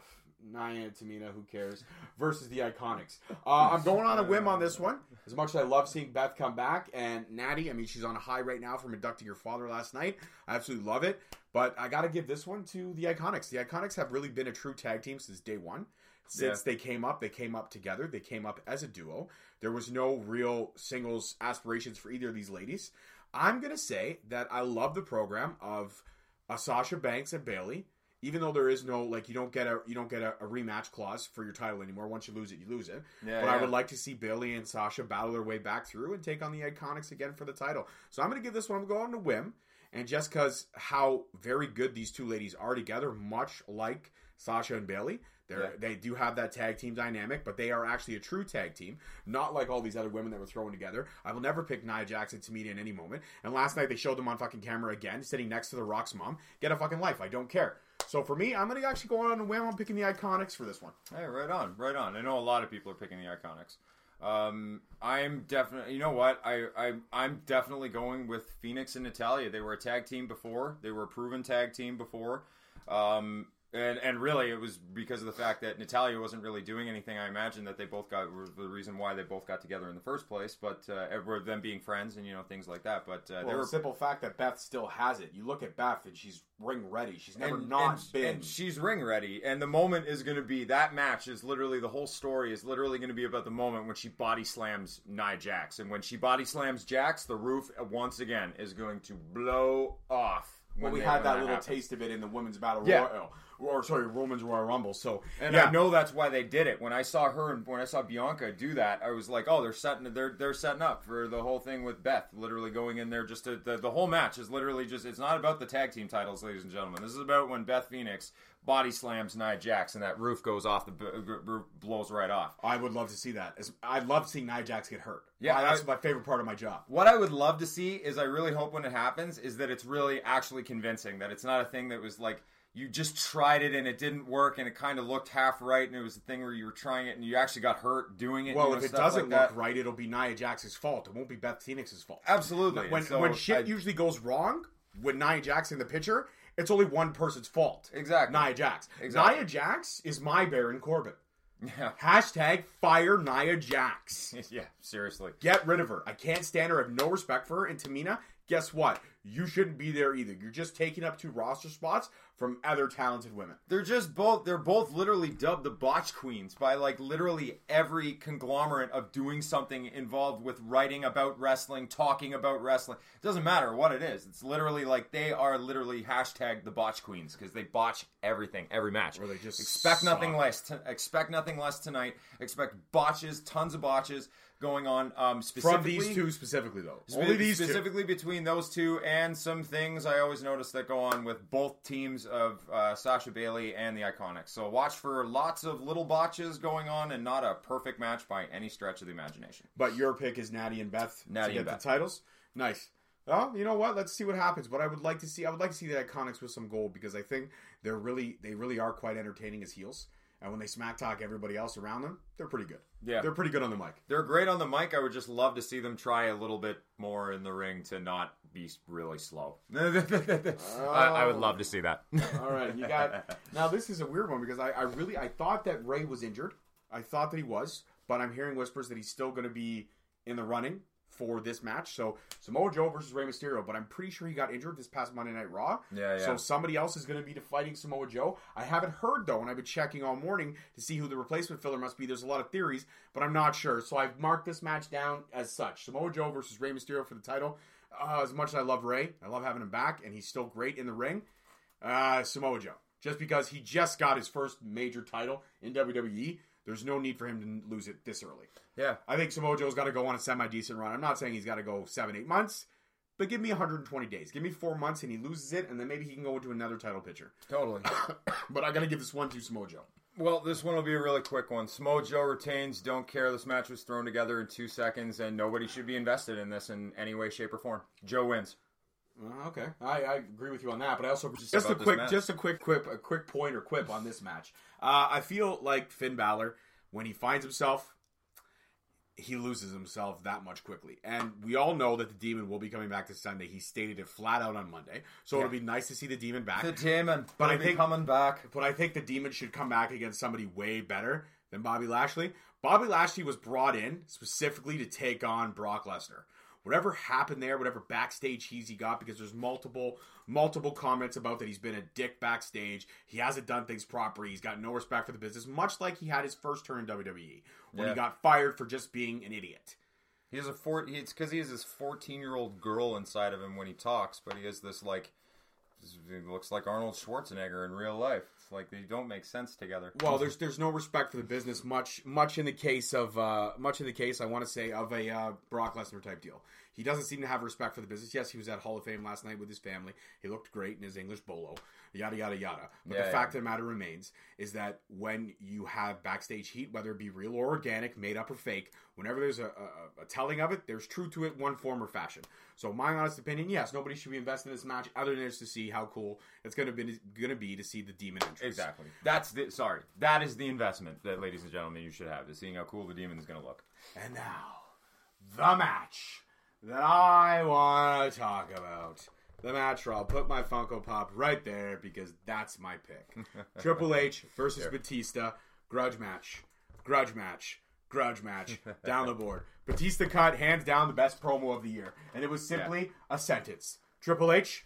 Nia and Tamina. Who cares? Versus the Iconics. Uh, I'm going on a whim on this one. As much as I love seeing Beth come back and Natty, I mean, she's on a high right now from inducting her father last night. I absolutely love it. But I got to give this one to the Iconics. The Iconics have really been a true tag team since day one. Since they came up, they came up together. They came up as a duo. There was no real singles aspirations for either of these ladies. I'm gonna say that I love the program of uh, Sasha Banks and Bayley. Even though there is no like you don't get a you don't get a, a rematch clause for your title anymore. Once you lose it, you lose it. Yeah, but I would like to see Bayley and Sasha battle their way back through and take on the Iconics again for the title. So I'm gonna give this one. I'm going to whim, and just because how very good these two ladies are together, much like Sasha and Bayley. They're, Yeah. They do have that tag team dynamic, but they are actually a true tag team, not like all these other women that were thrown together. I will never pick Nia Jackson to meet in any moment. And last night they showed them on fucking camera again, sitting next to the Rock's mom. Get a fucking life. I don't care. So for me, I'm gonna actually go on a whim. I'm picking the Iconics for this one. Hey, right on, right on. I know a lot of people are picking the Iconics. Um, I'm definitely, you know what? I, I, I'm definitely going with Phoenix and Natalya. They were a tag team before. They were a proven tag team before. Um, and, and really, it was because of the fact that Natalya wasn't really doing anything. I imagine that they both got the reason why they both got together in the first place. But uh, were them being friends and you know things like that. But uh, Well, were the simple fact that Beth still has it. You look at Beth and she's ring ready. She's never and, not and- been. and she's ring ready and the moment is going to be that match is literally the whole story is literally going to be about the moment when she body slams Nia Jax and when she body slams Jax the roof uh, once again is going to blow off well, when we had when that little happens. taste of it in the women's battle Yeah. royal, or sorry, Women's Royal Rumble. So And yeah, I know that's why they did it. When I saw her and when I saw Bianca do that, I was like, "Oh, they're setting they're they're setting up for the whole thing with Beth, literally going in there just to the, the whole match is literally just it's not about the tag team titles, ladies and gentlemen. This is about when Beth Phoenix body slams Nia Jax and that roof goes off the roof blows right off. I would love to see that. I love seeing Nia Jax get hurt. Yeah, Yeah, that's I- my favorite part of my job. What I would love to see is I really hope when it happens is that it's really actually convincing that it's not a thing that was like you just tried it and it didn't work and it kind of looked half right and it was a thing where you were trying it and you actually got hurt doing it. Well, if it doesn't like look right, it'll be Nia Jax's fault. It won't be Beth Phoenix's fault. absolutely. When so when shit I- usually goes wrong with Nia Jax in the picture, it's only one person's fault. Exactly. Nia Jax. Exactly. Nia Jax is my Baron Corbin. Yeah. Hashtag fire Nia Jax. yeah, seriously. Get rid of her. I can't stand her. I have no respect for her. And Tamina, guess what? you shouldn't be there either. You're just taking up two roster spots from other talented women. They're just both they're both literally dubbed the botch queens by like literally every conglomerate of doing something involved with writing about wrestling, talking about wrestling. It doesn't matter what it is. It's literally like they are literally hashtag the botch queens because they botch everything, every match. Or they just expect nothing less. To, expect nothing less tonight. Expect botches, tons of botches going on. Um, From specifically these two specifically, though. Spe- Only these two. specifically between those two and some things I always notice that go on with both teams of uh, Sasha Bayley and the Iconics. So watch for lots of little botches going on and not a perfect match by any stretch of the imagination. But your pick is Natty and Beth Natty to get and the titles. Nice. Well, you know what? Let's see what happens. But I would like to see. I would like to see the Iconics with some gold because I think they're really, they really are quite entertaining as heels. And when they smack talk everybody else around them, they're pretty good. Yeah. they're pretty good on the mic. They're great on the mic. I would just love to see them try a little bit more in the ring to not be really slow. I, I would love to see that. Oh. All right, you got. now this is a weird one because I, I really I thought that Rey was injured. I thought that he was, but I'm hearing whispers that he's still going to be in the running for this match. So Samoa Joe versus Rey Mysterio, but I'm pretty sure he got injured this past Monday Night Raw. Yeah, yeah. So somebody else is going to be fighting Samoa Joe. I haven't heard though, and I've been checking all morning to see who the replacement filler must be. There's a lot of theories, but I'm not sure. So I've marked this match down as such: Samoa Joe versus Rey Mysterio for the title. Uh, as much as I love Rey, I love having him back, and he's still great in the ring. Uh, Samoa Joe, just because he just got his first major title in WWE, there's no need for him to lose it this early. yeah. I think Samoa Joe's got to go on a semi decent run. I'm not saying he's got to go seven, eight months, but give me 120 days. Give me four months and he loses it, and then maybe he can go into another title picture. Totally. But I got to give this one to Samoa Joe. Well, this one will be a really quick one. Samoa Joe retains. Don't care. This match was thrown together in two seconds, and nobody should be invested in this in any way, shape, or form. Joe wins. Uh, okay, I, I agree with you on that, but I also just, about a this quick, match. just a quick quip, a quick point or quip on this match. Uh, I feel like Finn Balor, when he finds himself, he loses himself that much quickly, and we all know that the Demon will be coming back this Sunday. He stated it flat out on Monday, so it'll be nice to see the Demon back. The demon, But I think- coming back. But I think the Demon should come back against somebody way better than Bobby Lashley. Bobby Lashley was brought in specifically to take on Brock Lesnar. Whatever happened there, whatever backstage he's he got, because there's multiple multiple comments about that he's been a dick backstage. He hasn't done things properly. He's got no respect for the business, much like he had his first turn in WWE when Yeah. he got fired for just being an idiot. He has a four. It's because he has this fourteen-year-old girl inside of him when he talks, but he has this like. He looks like Arnold Schwarzenegger in real life. Like they don't make sense together. Well, there's there's no respect for the business. Much much in the case of uh, much in the case I want to say of a uh, Brock Lesnar type deal. He doesn't seem to have respect for the business. Yes, he was at Hall of Fame last night with his family. He looked great in his English bolo. Yada yada yada. But Yeah, the yeah. fact of the matter remains is that when you have backstage heat, whether it be real or organic, made up or fake, whenever there's a, a, a telling of it, there's truth to it, one form or fashion. So, my honest opinion, yes, nobody should be invested in this match other than just to see how cool it's going to be going to be to see the demon entrance. Exactly. That's the sorry. That is the investment that, ladies and gentlemen, you should have is seeing how cool the demon is going to look. And now, the match that I want to talk about. The match where I'll put my Funko Pop right there because that's my pick. Triple H versus Batista, grudge match, grudge match, grudge match, down the board. Batista cut, hands down, the best promo of the year. And it was simply a sentence Triple H,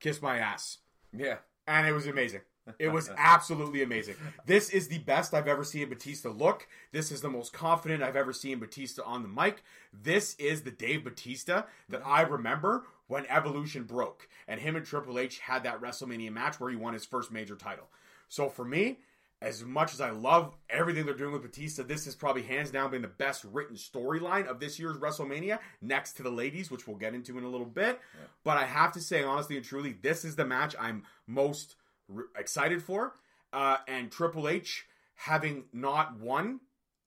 kiss my ass Yeah. and it was amazing. It was absolutely amazing. This is the best I've ever seen Batista look. This is the most confident I've ever seen Batista on the mic. This is the Dave Batista that I remember when Evolution broke and him and Triple H had that WrestleMania match where he won his first major title. So for me, as much as I love everything they're doing with Batista, this is probably hands down been the best written storyline of this year's WrestleMania, next to the ladies, which we'll get into in a little bit. But I have to say, honestly and truly, this is the match I'm most excited for. Uh, and Triple H having not won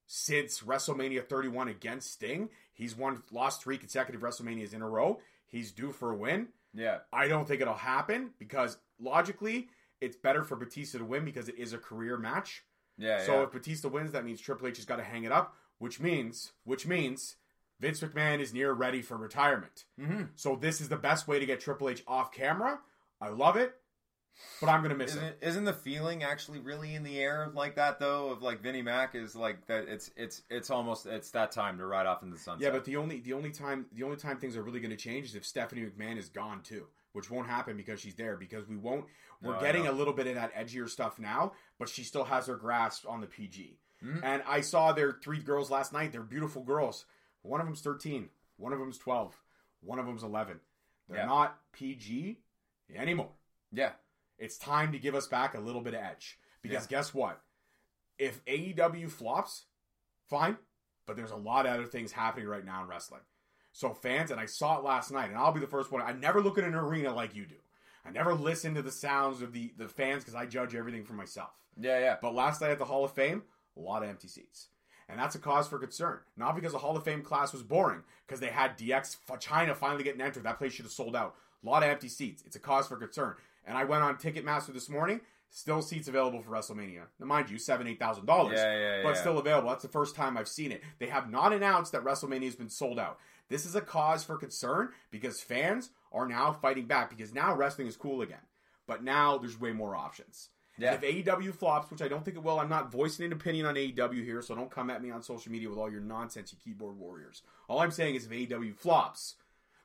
since WrestleMania 31 against Sting, he's won lost three consecutive WrestleManias in a row. He's due for a win. Yeah. I don't think it'll happen because logically, it's better for Batista to win because it is a career match. Yeah. So yeah. if Batista wins, that means Triple H has got to hang it up, which means, which means Vince McMahon is near ready for retirement. Mhm. So this is the best way to get Triple H off camera. I love it. But I'm gonna miss Isn't, it. isn't the feeling actually really in the air like that though? Of like Vinnie Mac is like that. It's it's it's almost it's that time to ride off in the sunset. Yeah, but the only the only time the only time things are really going to change is if Stephanie McMahon is gone too, which won't happen because she's there. Because we won't. We're No, getting a little bit of that edgier stuff now, but she still has her grasp on the PG. Mhm. And I saw their three girls last night. They're beautiful girls. One of them's thirteen. One of them's twelve. One of them's eleven. They're Yeah. not PG anymore. yeah, It's time to give us back a little bit of edge. Because Yeah. guess what? If AEW flops, fine. But there's a lot of other things happening right now in wrestling. So fans, and I saw it last night, and I'll be the first one. I never look at an arena like you do. I never listen to the sounds of the, the fans because I judge everything for myself. yeah, yeah. But last night at the Hall of Fame, a lot of empty seats. And that's a cause for concern. Not because the Hall of Fame class was boring, because they had DX Chyna finally getting entered. That place should have sold out. A lot of empty seats. It's a cause for concern. And I went on Ticketmaster this morning. Still seats available for WrestleMania. Now, mind you, seven, eight thousand dollars. Yeah, yeah, But yeah. still available. That's the first time I've seen it. They have not announced that WrestleMania has been sold out. This is a cause for concern because fans are now fighting back because now wrestling is cool again. But now there's way more options. Yeah. If AEW flops, which I don't think it will, I'm not voicing an opinion on AEW here, so don't come at me on social media with all your nonsense, you keyboard warriors. All I'm saying is if AEW flops,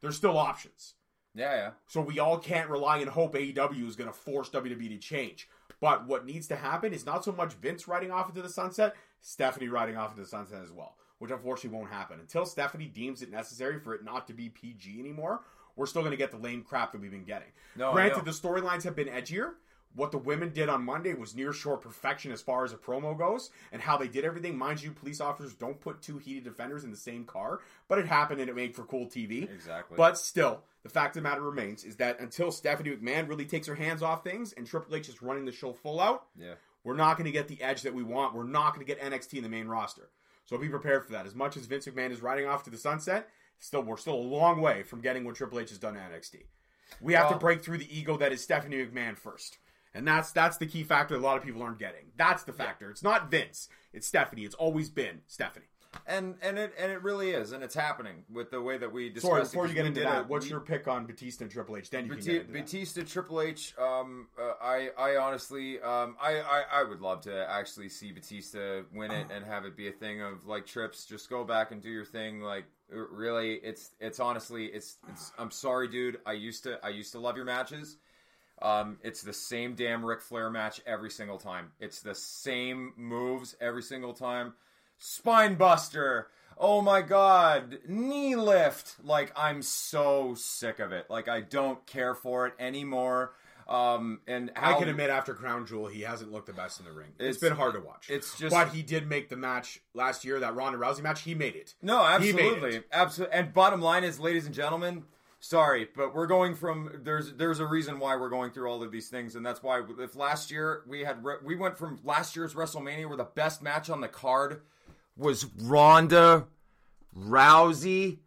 there's still options. Yeah, yeah. So we all can't rely and hope AEW is going to force WWE to change. But what needs to happen is not so much Vince riding off into the sunset, Stephanie riding off into the sunset as well, which unfortunately won't happen. Until Stephanie deems it necessary for it not to be PG anymore, we're still going to get the lame crap that we've been getting. No, Granted, the storylines have been edgier. What the women did on Monday was near short perfection as far as a promo goes, and how they did everything. Mind you, police officers don't put two heated defenders in the same car, but it happened and it made for cool TV. Exactly. But still, the fact of the matter remains is that until Stephanie McMahon really takes her hands off things and Triple H is running the show full out, yeah, we're not going to get the edge that we want. We're not going to get NXT in the main roster. So be prepared for that. As much as Vince McMahon is riding off to the sunset, still we're still a long way from getting what Triple H has done to NXT. We have to break through the ego that is Stephanie McMahon first. And that's that's the key factor a lot of people aren't getting. That's the factor. It's not Vince. It's Stephanie. It's always been Stephanie. and and it and it really is, and it's happening with the way that we discussed. Sorry, it, you get into that, a- what's we- your pick on Batista and Triple H? Then you can get into that. Batista Triple H. Um, uh, I I honestly um I, I I would love to actually see Batista win it and have it be a thing of like trips. Just go back and do your thing. Like really, it's it's honestly it's it's. I'm sorry, dude. I used to I used to love your matches. Um, it's the same damn Ric Flair match every single time. It's the same moves every single time. Spine buster. Oh my god. Knee lift. Like I'm so sick of it. Like I don't care for it anymore. Um, and how I can admit after Crown Jewel, he hasn't looked the best in the ring. It's- it's been hard to watch. it's just- but he did make the match last year, that Ronda Rousey match. He made it. No, absolutely, absolutely. And bottom line is, ladies and gentlemen, sorry, but we're going from there's there's a reason why we're going through all of these things, and that's why if last year we had we went from last year's WrestleMania where the best match on the card was Ronda Rousey.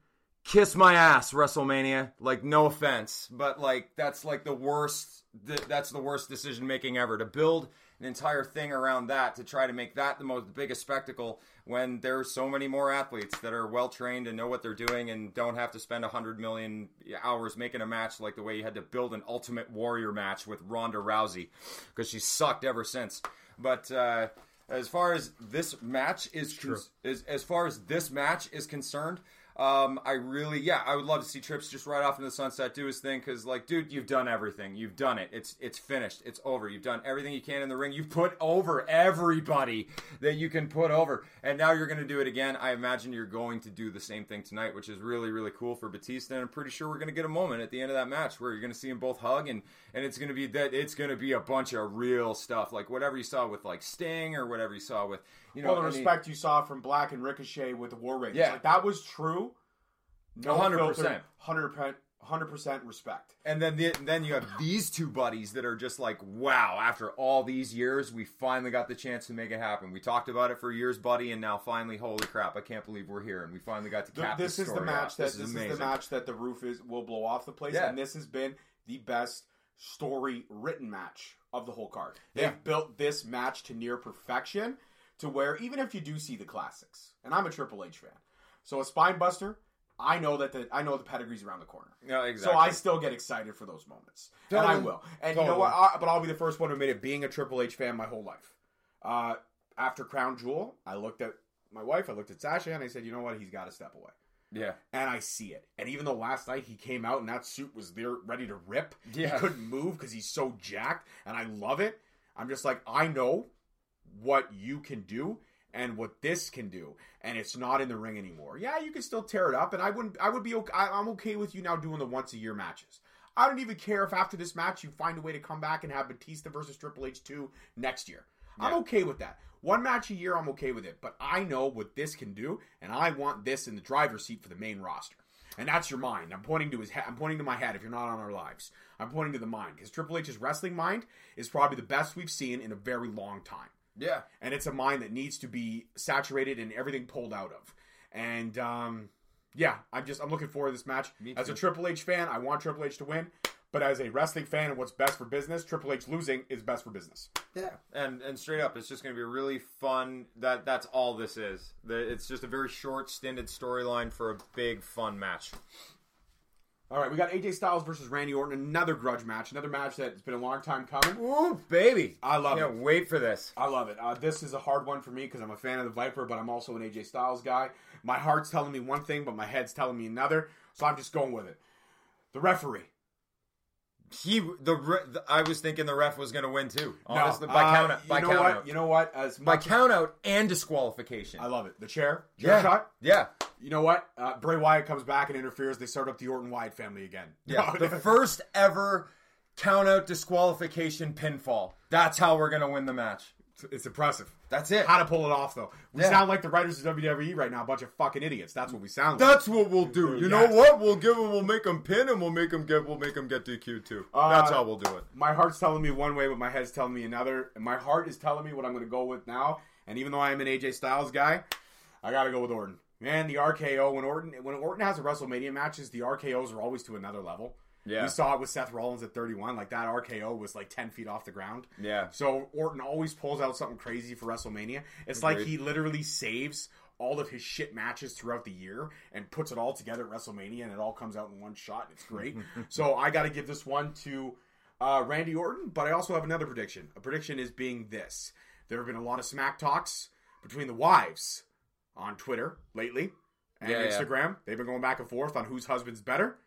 Kiss my ass, WrestleMania. Like, no offense, but like that's like the worst. th- That's the worst decision making ever to build an entire thing around that to try to make that the most the biggest spectacle when there's so many more athletes that are well trained and know what they're doing and don't have to spend 100 million hours making a match like the way you had to build an ultimate warrior match with Ronda Rousey because she sucked ever since. But uh, as far as this match is, cons- is as far as this match is concerned um, I really, yeah, I would love to see Trips just right off into the sunset, do his thing, because, like, dude, you've done everything. You've done it. It's it's finished. It's over. You've done everything you can in the ring. You've put over everybody that you can put over, and now you're to do it again. I imagine you're going to do the same thing tonight, which is really really cool for Batista. And I'm pretty sure we're to get a moment at the end of that match where you're to see them both hug, and and it's going to be that it's to be a bunch of real stuff, like whatever you saw with like Sting or whatever you saw with you know Well, the respect you saw from Black and Ricochet with the War Raiders, Yeah. like that was true. No 100%. hundred percent, hundred percent respect. And then the, then you have these two buddies that are just like, wow, after all these years, we finally got the chance to make it happen. We talked about it for years, buddy, and now finally, holy crap, I can't believe we're here and we finally got to cap this is the match off. that this this, is is, the match that the roof is will blow off the place, Yeah. and this has been the best story written match of the whole card. They've Yeah. built this match to near perfection, to where even if you do see the classics, and I'm a Triple H fan, so a spine buster, I know that the I know the pedigree's around the corner. Yeah, exactly. So. I still get excited for those moments, and I will. And you know what? I, but I'll be the first one to admit it. Being a Triple H fan my whole life. Uh, after Crown Jewel, I looked at my wife, I looked at Sasha, and I said, you know what? He's got to step away. Yeah, And I see it. And even though last night he came out and that suit was there ready to rip, Yeah. he couldn't move because he's so jacked, and I love it. I'm just like, I know what you can do and what this can do, and it's not in the ring anymore. Yeah, you can still tear it up, and I wouldn't. I would be. Okay, I, I'm okay with you now doing the once a year matches. I don't even care if after this match you find a way to come back and have Batista versus Triple H two next year. I'm Yeah. okay with that. One match a year, I'm okay with it. But I know what this can do, and I want this in the driver's seat for the main roster. And that's your mind. I'm pointing to his head. I'm pointing to my head. If you're not on our lives, I'm pointing to the mind because Triple H's wrestling mind is probably the best we've seen in a very long time yeah. and it's a mind that needs to be saturated and everything pulled out of. And um, yeah, I'm just I'm looking forward to this match. As a. Triple H fan, I want Triple H to win, but as a wrestling fan and what's best for business, Triple H losing is best for business. Yeah, and and straight up, it's just going to be really fun. That that's all this is. The, it's just a very short, stinted storyline for a big, fun match. All right, we got AJ Styles versus Randy Orton, another grudge match, another match that's been a long time coming. Ooh, baby! I love Can't it. wait for this. I love it. Uh, this is a hard one for me because I'm a fan of the Viper, but I'm also an AJ Styles guy. My heart's telling me one thing, but my head's telling me another, so I'm just going with it. The referee. He the, the I was thinking the ref was going to win too. Honestly, No, by uh, count out, you by know count what? out, You know what? As by count out and disqualification. I love it. The chair, chair yeah, shot. yeah, You know what? Uh, Bray Wyatt comes back and interferes. They start up the Orton Wyatt family again. yeah. the first ever count out disqualification pinfall. That's how we're going to win the match. It's impressive. That's it. How to pull it off though? We Yeah. sound like the writers of WWE right now, a bunch of fucking idiots. That's what we sound like. That's what we'll do. You know what? We'll give them, We'll make them pin, and we'll make them get. We'll make them get DQ too. That's Uh, how we'll do it. my heart's telling me one way, but my head's telling me another. And my heart is telling me what I'm going to go with now. And even though I am an AJ Styles guy, I got to go with Orton. Man, the RKO when Orton when Orton has a WrestleMania matches, the RKO's are always to another level. Yeah. we saw it with Seth Rollins at 31. Like that RKO was like 10 feet off the ground. Yeah. So Orton always pulls out something crazy for WrestleMania. It's like he literally saves all of his shit matches throughout the year and puts it all together at WrestleMania, and it all comes out in one shot. And it's great. so I got to give this one to uh, Randy Orton, but I also have another prediction. A prediction is being this: there have been a lot of smack talks between the wives on Twitter lately and Yeah, yeah. Instagram. They've been going back and forth on whose husband's better.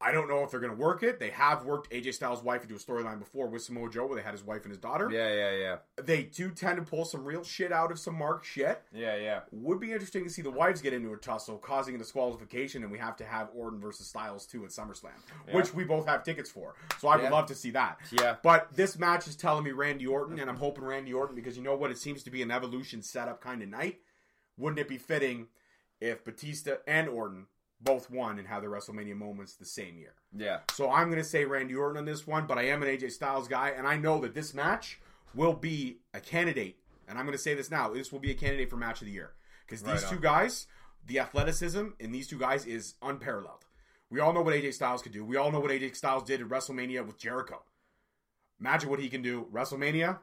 I don't know if they're going to work it. They have worked AJ Styles' wife into a storyline before with Samoa Joe, where they had his wife and his daughter. Yeah, yeah, yeah, They do tend to pull some real shit out of some Mark shit. yeah, yeah. Would be interesting to see the wives get into a tussle, causing a disqualification, and we have to have Orton versus Styles too at SummerSlam, which we both have tickets for. So I would love to see that. Yeah. But this match is telling me Randy Orton, and I'm hoping Randy Orton because you know what? It seems to be an evolution setup kind of night. Wouldn't it be fitting if Batista and Orton both won and have their WrestleMania moments the same year? Yeah. So I'm going to say Randy Orton on this one, but I am an AJ Styles guy, and I know that this match will be a candidate. And I'm going to say this now: this will be a candidate for match of the year because these Right two guys, the athleticism in these two guys is unparalleled. We all know what AJ Styles could do. We all know what AJ Styles did at WrestleMania with Jericho. Imagine what he can do WrestleMania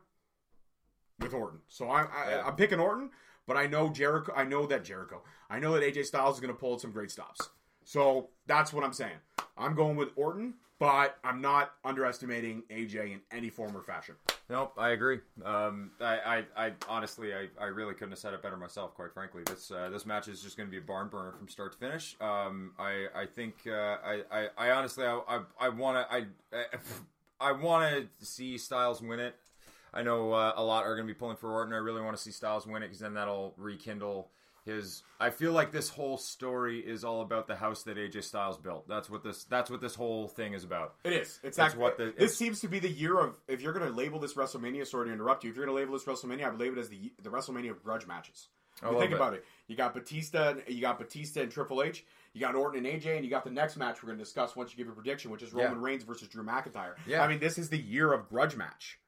with Orton. So I, I, Yeah. I'm picking Orton, but I know Jericho. I know that Jericho. I know that AJ Styles is going to pull some great stops. So that's what I'm saying. I'm going with Orton, but I'm not underestimating AJ in any form or fashion. Nope, I agree. Um, I, I, I honestly, I, I really couldn't have said it better myself. Quite frankly, this uh, this match is just going to be a barn burner from start to finish. Um, I, I think, uh, I, I, I honestly, I, I, I want to, I, I want to see Styles win it. I know uh, a lot are going to be pulling for Orton. I really want to see Styles win it because then that'll rekindle his. I feel like this whole story is all about the house that AJ Styles built. That's what this. That's what this whole thing is about. It is. It's That's act- what the- This seems to be the year of. If you're going to label this WrestleMania, sorry to interrupt you. If you're going to label this WrestleMania, I would label it as the the WrestleMania of grudge matches. I think it. about it. You got Batista. You got Batista and Triple H. You got Orton and AJ, and you got the next match we're going to discuss once you give your prediction, which is Yeah. Roman Reigns versus Drew McIntyre. Yeah. I mean, this is the year of grudge match.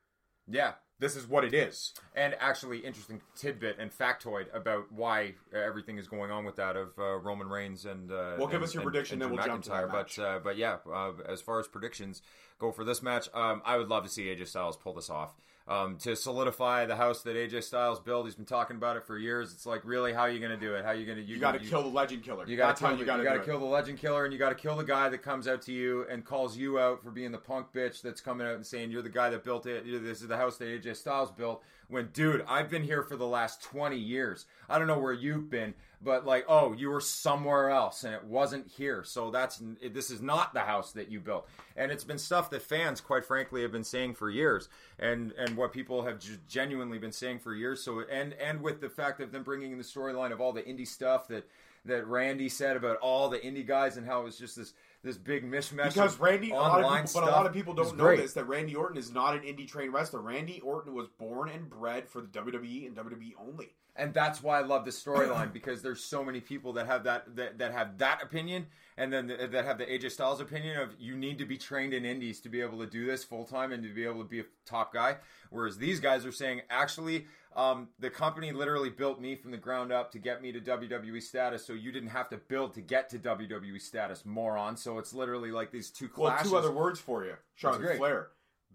Yeah, This is what it is. And actually, interesting tidbit and factoid about why uh, everything is going on with that of uh, Roman Reigns and. Uh, Well, give and- us your and- prediction, and then we'll jump to that McIntyre. match. But uh, but yeah, uh, as far as predictions go for this match, um, I would love to see AJ Styles pull this off. Um, to solidify the house that AJ Styles built. He's been talking about it for years. It's like, really, how are you going to do it? How are you going to? You got to kill the legend killer. You got to kill. you got to kill it. the legend killer, and you got to kill the guy that comes out to you and calls you out for being the punk bitch that's coming out and saying you're the guy that built it. This is the house that AJ Styles built. When, dude, I've been here for the last 20 years. I don't know where you've been, but like, oh, you were somewhere else and it wasn't here. So that's this is not the house that you built. And it's been stuff that fans, quite frankly, have been saying for years, and and what people have genuinely been saying for years. So and and with the fact of them bringing in the storyline of all the indie stuff that that Randy said about all the indie guys and how it was just this this big mishmash. Because Randy, a lot of people, but a lot of people don't know this that Randy Orton is not an indie trained wrestler. Randy Orton was born and bred for the WWE and WWE only. and that's why I love this storyline because there's so many people that have that that, that have that opinion, and then th- that have the AJ Styles opinion of you need to be trained in indies to be able to do this full time and to be able to be a top guy. Whereas these guys are saying, actually, um, the company literally built me from the ground up to get me to WWE status, so you didn't have to build to get to WWE status, moron. So it's literally like these two Well, two other words for you: Charlotte. Flair,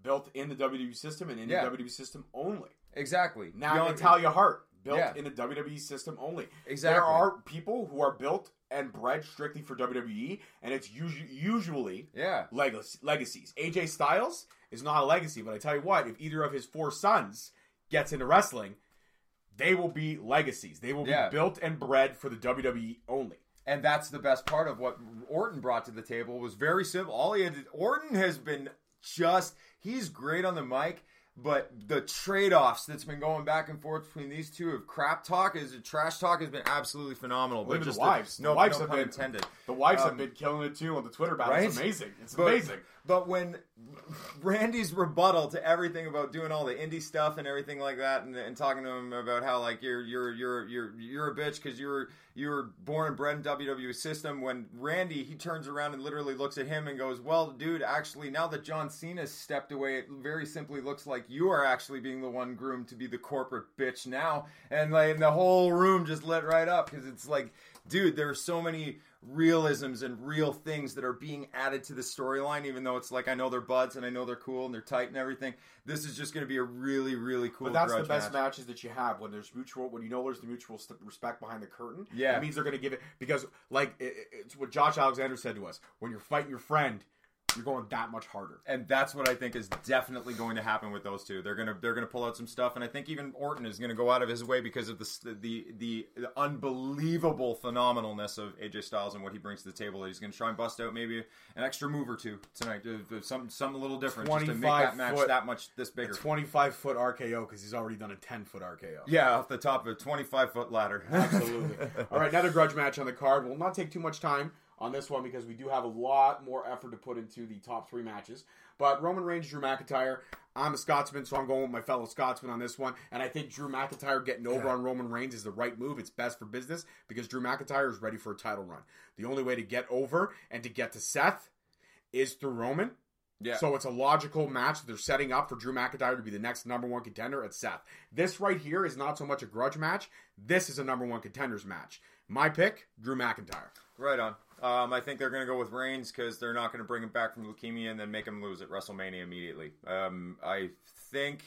built in the WWE system and in Yeah. the WWE system only. exactly. Now Beyond- Natalya Hart, built Yeah. in the WWE system only. Exactly. There are people who are built and bred strictly for WWE, and it's usu- usually Yeah. legacy- legacies. AJ Styles is not a legacy, but I tell you what, if either of his four sons gets into wrestling, they will be legacies. They will Yeah. be built and bred for the WWE only. and that's the best part of what Orton brought to the table was very simple. All he had to, Orton has been just he's great on the mic, but the trade-offs that's been going back and forth between these two of crap talk is a trash talk has been absolutely phenomenal. But at the just wives. no, the wives no have pun been intended. The wives Um, have been killing it too on the Twitter battle. right? It's amazing. It's But- amazing. But when Randy's rebuttal to everything about doing all the indie stuff and everything like that, and, and talking to him about how like you're you're you're you're you're a bitch because you were you were born and bred in WWE system. When Randy he turns around and literally looks at him and goes, "Well, dude, actually now that John Cena's stepped away, it very simply looks like you are actually being the one groomed to be the corporate bitch now." And like and the whole room just lit right up because it's like, dude, there are so many realisms and real things that are being added to the storyline, even though it's like I know they're buds and I know they're cool and they're tight and everything. This is just going to be a really, really cool. But that's the best match. matches that you have when there's mutual, when you know there's the mutual st- respect behind the curtain. Yeah. it means they're going to give it because, like, it- it's what Josh Alexander said to us: when you're fighting your friend, you're going that much harder. and that's what I think is definitely going to happen with those two. They're gonna they're gonna pull out some stuff, and I think even Orton is gonna go out of his way because of the the the, the unbelievable phenomenalness of AJ Styles and what he brings to the table. That he's gonna try and bust out maybe an extra move or two tonight, uh, uh, some something a little different, just to make 25 that match foot- that much this bigger. 25 foot RKO because he's already done a 10 foot RKO. Yeah, off the top of a 25 foot ladder. Absolutely. All right, another grudge match on the card. We'll not take too much time on this one because we do have a lot more effort to put into the top three matches. But Roman Reigns, Drew McIntyre. I'm a Scotsman, so I'm going with my fellow Scotsman on this one. And I think Drew McIntyre getting over on Roman Reigns is the right move. It's best for business because Drew McIntyre is ready for a title run. The only way to get over and to get to Seth is through Roman. Yeah. So it's a logical match that they're setting up for Drew McIntyre to be the next number one contender at Seth. This right here is not so much a grudge match. This is a number one contenders match. My pick, Drew McIntyre. Right on. Um, I think they're going to go with Reigns because they're not going to bring him back from leukemia and then make him lose at WrestleMania immediately. Um, I think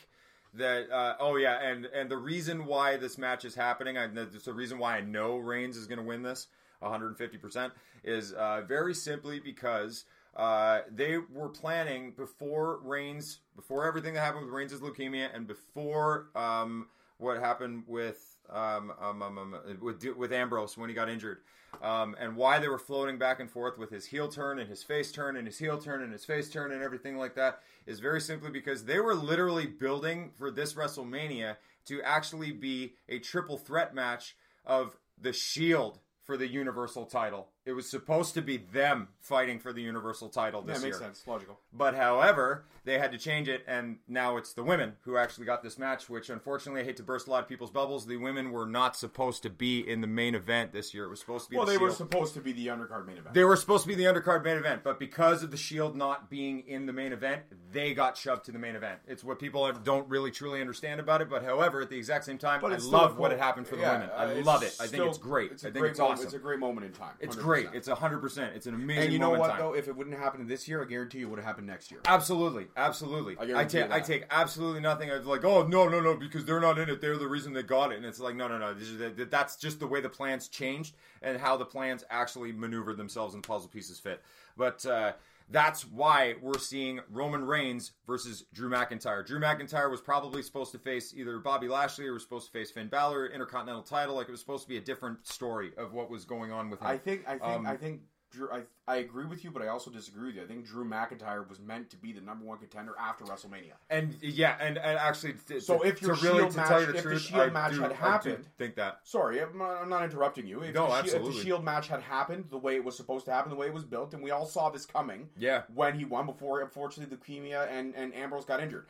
that. Uh, oh yeah, and and the reason why this match is happening, I, the, reason why I know Reigns is going to win this, 150 percent, is uh, very simply because. Uh, they were planning before Reigns, before everything that happened with Reigns' leukemia, and before um, what happened with um, um, um, um, with with Ambrose when he got injured, um, and why they were floating back and forth with his heel turn and his face turn and his heel turn and his face turn and everything like that is very simply because they were literally building for this WrestleMania to actually be a triple threat match of the Shield for the Universal title. It was supposed to be them fighting for the Universal title this year. that makes sense. Logical. But however, they had to change it, and now it's the women who actually got this match. Which, unfortunately, I hate to burst a lot of people's bubbles. The women were not supposed to be in the main event this year. It was supposed to be. Well, the they were supposed to be the undercard main event. They were supposed to be the undercard main event, but because of the Shield not being in the main event, they got shoved to the main event. It's what people don't really truly understand about it. But however, at the exact same time, But I it's still love what had happened for the yeah, women. I uh, it's love it. I think still- it's great. I think great it's moment. awesome. It's a great moment in time. It's 100%. great. It's hundred percent. It's an amazing. and you know what though? If it wouldn't happen this year, I guarantee you it would have happened next year. Absolutely, absolutely. I I, take I take absolutely nothing. I was like, oh no, no, no, because they're not in it. They're the reason they got it, and it's like, no, no, no. This is, that's just the way the plans changed and how the plans actually maneuvered themselves and the puzzle pieces fit. But uh, that's why we're seeing Roman Reigns versus Drew McIntyre. Drew McIntyre was probably supposed to face either Bobby Lashley or was supposed to face Finn Balor, Intercontinental title. Like it was supposed to be a different story of what was going on with him. I think I think Um, I think Drew. I, I agree with you, but I also disagree with you. I think Drew McIntyre was meant to be the number one contender after WrestleMania. And yeah, and, and actually, to, So if your to really Shield to match- tell you the if the Shield I match do- had happened- think that Sorry, I'm not, I'm not interrupting you. If No, the, Shi- If the Shield match had happened the way it was supposed to happen, the way it was built, and we all saw this coming yeah, when he won before, unfortunately, leukemia and, and Ambrose got injured.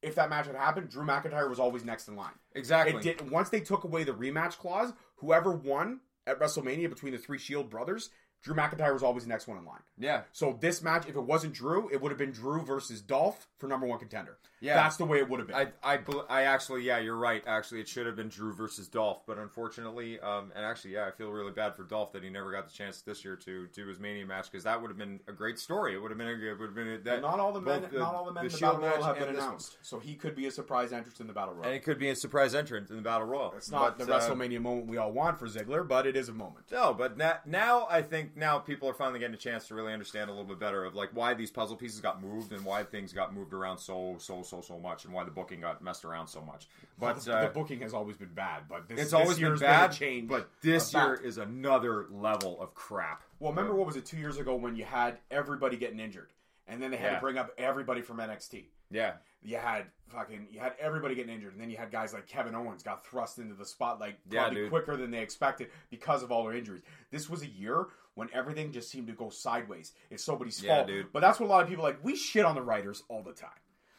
If that match had happened, Drew McIntyre was always next in line. exactly. It did once they took away the rematch clause. Whoever won at WrestleMania between the three Shield brothers, Drew McIntyre was always the next one in line. Yeah, So this match, if it wasn't Drew, it would have been Drew versus Dolph for number one contender. Yeah. that's the way it would have been. I, I, I actually, yeah, you're right. Actually, it should have been Drew versus Dolph, but unfortunately, um, and actually, yeah, I feel really bad for Dolph that he never got the chance this year to do his Mania match because that would have been a great story. It would have been, a, it would have been that. not all the men, both not all the men in the Shield battle royal match have been this one. announced. So he could be a surprise entrance in the battle royal. and it could be a surprise entrance in the Battle Royal. it's not But, the uh, WrestleMania moment we all want for Ziggler, but it is a moment. No, but na- now I think now people are finally getting a chance to really understand a little bit better of like why these puzzle pieces got moved and why things got moved around so so so so much and why the booking got messed around so much. But the, uh, the booking has always been bad, but this, it's this always been year's bad. change. but this of year is another level of crap. well, remember what was it two years ago when you had everybody getting injured, and then they had Yeah. to bring up everybody from NXT. Yeah, you had fucking you had everybody getting injured, and then you had guys like Kevin Owens got thrust into the spotlight Yeah, probably dude. quicker than they expected because of all their injuries. This was a year when everything just seemed to go sideways. It's somebody's Yeah, fault. dude. But that's what a lot of people like. We shit on the writers all the time.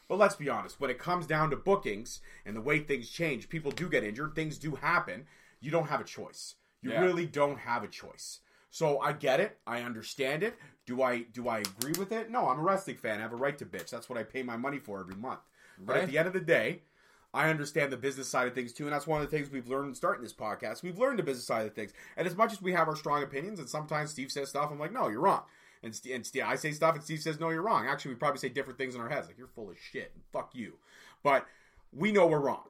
But let's be honest, when it comes down to bookings and the way things change, people do get injured, things do happen. You don't have a choice. You Yeah. really don't have a choice. So I get it. I understand it. Do I do I agree with it? No, I'm a wrestling fan. I have a right to bitch. That's what I pay my money for every month. But Right. at the end of the day, I understand the business side of things too, and that's one of the things we've learned starting this podcast. We've learned the business side of things, and as much as we have our strong opinions, and sometimes Steve says stuff, I'm like, no, you're wrong, and, St- and Steve, I say stuff, and Steve says, no, you're wrong. Actually, we probably say different things in our heads, like you're full of shit, and fuck you. But we know we're wrong,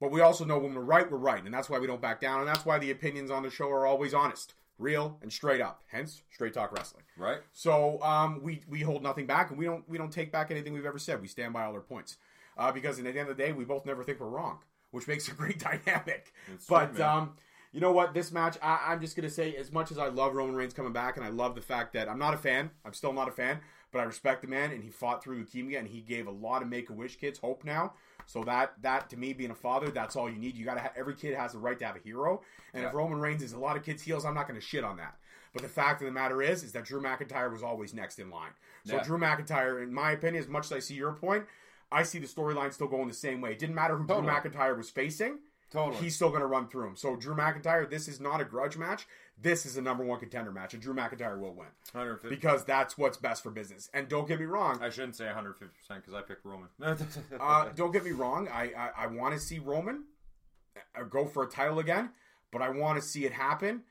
but we also know when we're right, we're right, and that's why we don't back down, and that's why the opinions on the show are always honest, real, and straight up. Hence, straight talk wrestling. right. So um, we we hold nothing back, and we don't we don't take back anything we've ever said. We stand by all our points, uh, because at the end of the day, we both never think we're wrong, which makes a great dynamic. True, but man. um, you know what? This match, I, I'm just gonna say, as much as I love Roman Reigns coming back, and I love the fact that I'm not a fan, I'm still not a fan, but I respect the man, and he fought through leukemia, and he gave a lot of Make a Wish kids hope now. So that that to me, being a father, that's all you need. You gotta ha- every kid has the right to have a hero, and if Roman Reigns is a lot of kids' heels, I'm not gonna shit on that. But the fact of the matter is, is that Drew McIntyre was always next in line. So Yeah. Drew McIntyre, in my opinion, as much as I see your point, I see the storyline still going the same way. It didn't matter who Totally. Drew McIntyre was facing. Totally. He's still going to run through him. So Drew McIntyre, this is not a grudge match. This is a number one contender match, and Drew McIntyre will win 150. because that's what's best for business. And don't get me wrong, I shouldn't say 150 percent because I picked Roman. uh, don't get me wrong. I I, I want to see Roman uh, go for a title again, but I want to see it happen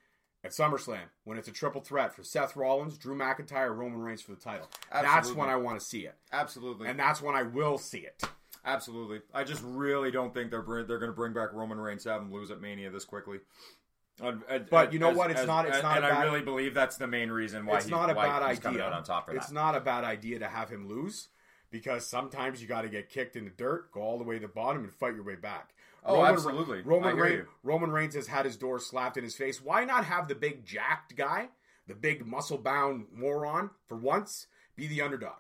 at SummerSlam when it's a triple threat for Seth Rollins, Drew McIntyre, Roman Reigns for the title. That's when I want to see it, Absolutely. and that's when I will see it. Absolutely. I just really don't think they're br- they're going to bring back Roman Reigns to have him lose at Mania this quickly. And- and- But uh, you know as- what? It's as- not- it's not and a I bad- really believe that's the main reason why it's he- not a bad idea. out on top of that. it's that. not a bad idea to have him lose because sometimes you got to get kicked in the dirt, go all the way to the bottom, and fight your way back. Oh, absolutely. Roman, Reigns, you. Roman Reigns has had his door slapped in his face. Why not have the big jacked guy, the big muscle bound moron, for once be the underdog?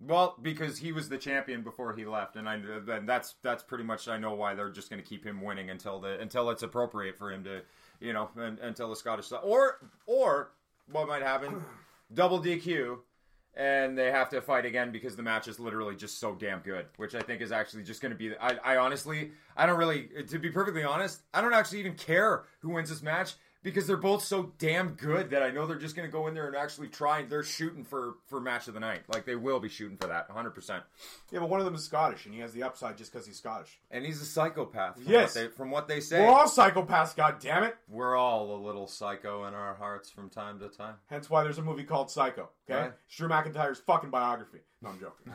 Well, because he was the champion before he left, and I then that's that's pretty much I know why they're just going to keep him winning until the until it's appropriate for him to, you know, and, until the Scottish or or what might happen, double DQ, and they have to fight again because the match is literally just so damn good, which I think is actually just going to be. I, I honestly I don't really to be perfectly honest I don't actually even care who wins this match because they're both so damn good that I know they're just going to go in there and actually try. And they're shooting for for match of the night. Like they will be shooting for that, 100. percent Yeah, but one of them is Scottish, and he has the upside just because he's Scottish. And he's a psychopath. From Yes. what they, from what they say, We're all psychopaths, God damn it! we're all a little psycho in our hearts from time to time. Hence why there's a movie called Psycho. Okay, Right. it's Drew McIntyre's fucking biography. No, I'm joking. No.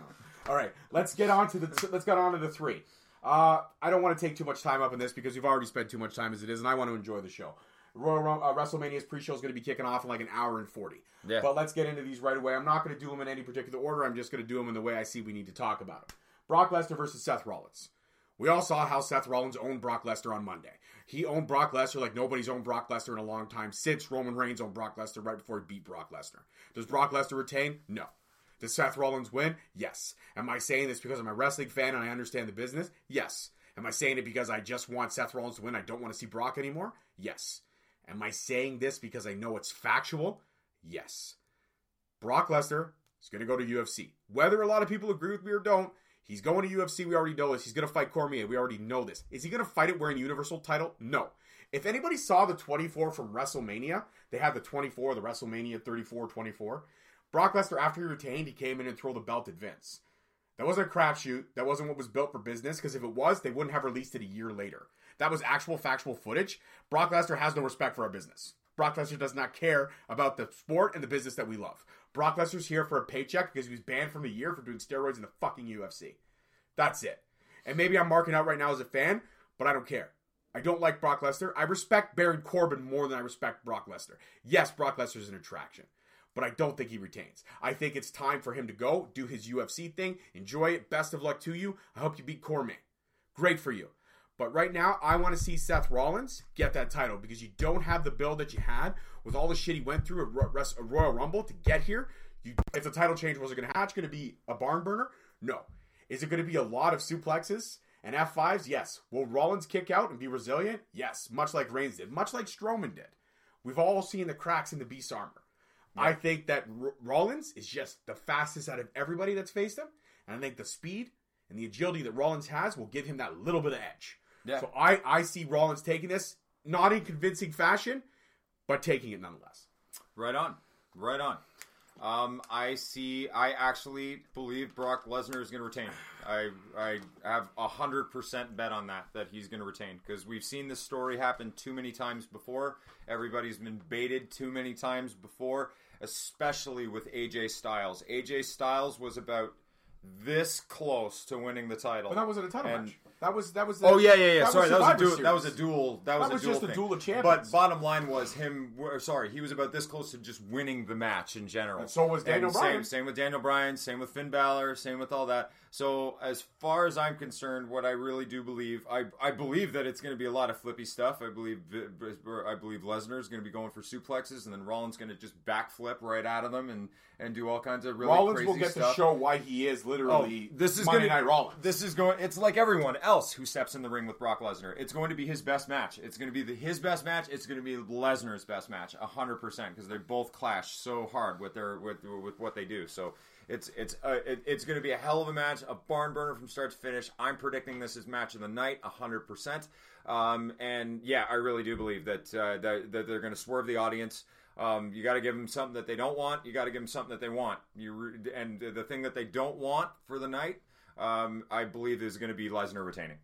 All right, let's get on to the let's get on to the three. Uh, I don't want to take too much time up in this because you've already spent too much time as it is, and I want to enjoy the show. Royal uh, WrestleMania's pre-show is going to be kicking off in like an hour and forty. Yeah. But let's get into these right away. I'm not going to do them in any particular order. I'm just going to do them in the way I see we need to talk about them. Brock Lesnar versus Seth Rollins. We all saw how Seth Rollins owned Brock Lesnar on Monday. He owned Brock Lesnar like nobody's owned Brock Lesnar in a long time since Roman Reigns owned Brock Lesnar right before he beat Brock Lesnar. Does Brock Lesnar retain? No. Does Seth Rollins win? Yes. Am I saying this because I'm a wrestling fan and I understand the business? Yes. Am I saying it because I just want Seth Rollins to win? I don't want to see Brock anymore? Yes. Am I saying this because I know it's factual? Yes. Brock Lesnar is going to go to UFC. Whether a lot of people agree with me or don't, he's going to UFC. We already know this. He's going to fight Cormier. We already know this. Is he going to fight it wearing Universal title? No. If anybody saw the 24 from WrestleMania, they had the 24, the WrestleMania 34 24. Brock Lesnar, after he retained, he came in and threw the belt at Vince. That wasn't a crapshoot. That wasn't what was built for business. Because if it was, they wouldn't have released it a year later. That was actual factual footage. Brock Lesnar has no respect for our business. Brock Lesnar does not care about the sport and the business that we love. Brock Lesnar's here for a paycheck because he was banned from the year for doing steroids in the fucking UFC. That's it. And maybe I'm marking out right now as a fan, but I don't care. I don't like Brock Lesnar. I respect Baron Corbin more than I respect Brock Lesnar. Yes, Brock Lesnar's an attraction, but I don't think he retains. I think it's time for him to go, do his UFC thing, enjoy it. Best of luck to you. I hope you beat Cormier. Great for you. But right now, I want to see Seth Rollins get that title because you don't have the build that you had with all the shit he went through at Ro- Res- at Royal Rumble to get here. You, if the title change was it going to hatch, going to be a barn burner? No. Is it going to be a lot of suplexes and F5s? Yes. Will Rollins kick out and be resilient? Yes. Much like Reigns did, much like Strowman did. We've all seen the cracks in the beast armor. I think that R- Rollins is just the fastest out of everybody that's faced him, and I think the speed and the agility that Rollins has will give him that little bit of edge. Yeah. So I, I see Rollins taking this, not in convincing fashion, but taking it nonetheless. Right on. Right on. Um, I see. I actually believe Brock Lesnar is going to retain. I I have a hundred percent bet on that that he's going to retain because we've seen this story happen too many times before. Everybody's been baited too many times before, especially with AJ Styles. AJ Styles was about this close to winning the title. But that wasn't a title And- match. That was that was. The, Oh yeah, yeah, yeah. Sorry, that was a duel. That was a Series. duel. That was, That was a duel just a duel of champions. But bottom line was him. Sorry, he was about this close to just winning the match in general. And so was Daniel And Bryan. Same, same with Daniel Bryan. Same with Finn Balor. Same with all that. So as far as I'm concerned, what I really do believe, I I believe that it's going to be a lot of flippy stuff. I believe I believe Lesnar is going to be going for suplexes, and then Rollins going to just backflip right out of them and and do all kinds of really Rollins will get stuff. to show why he is literally Oh, this is Monday gonna, Night Rollins. This is going. It's like everyone else who steps in the ring with Brock Lesnar. It's going to be his best match. It's going to be the, his best match. It's going to be Lesnar's best match, hundred percent, because they both clash so hard with their with with what they do. So it's it's uh, it, it's going to be a hell of a match, a barn burner from start to finish. I'm predicting this is match of the night, hundred percent. Um, and yeah, I really do believe that uh, that, that they're going to swerve the audience. Um, you got to give them something that they don't want. You got to give them something that they want. You re- and the thing that they don't want for the night, um, I believe, is going to be Lesnar retaining.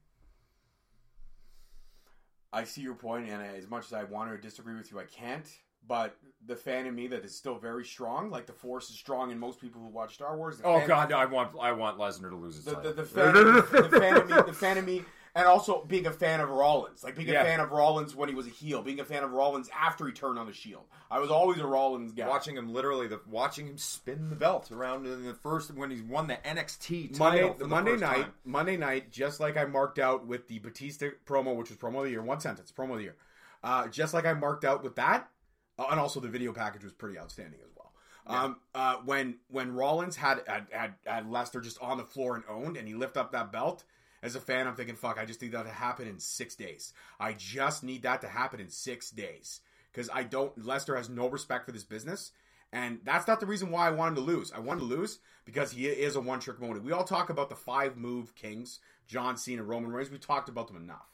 I see your point, and as much as I want to disagree with you, I can't. But the fan in me that is still very strong, like the Force is strong in most people who watch Star Wars. Oh God, I want I want Lesnar to lose his the, the, the, fan, the fan of me, the fan of me, and also being a fan of Rollins, like being a fan of Rollins when he was a heel, being a fan of Rollins after he turned on the Shield. I was always a Rollins guy. watching him literally, the watching him spin the belt around in the first when he won the NXT title Monday, the Monday night, time. Monday night, just like I marked out with the Batista promo, which was promo of the year, one sentence, promo of the year. Uh, just like I marked out with that, uh, and also the video package was pretty outstanding as well. Um, uh, when when Rollins had, had had had Lesnar just on the floor and owned, and he lifted up that belt. As a fan, I'm thinking, fuck, I just need that to happen in six days. I just need that to happen in six days because I don't. Lesnar has no respect for this business. And that's not the reason why I want him to lose. I want him to lose because he is a one trick pony. We all talk about the five move kings, John Cena, Roman Reigns. We talked about them enough.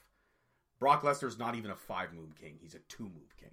Brock Lesnar is not even a five move king. He's a two move king.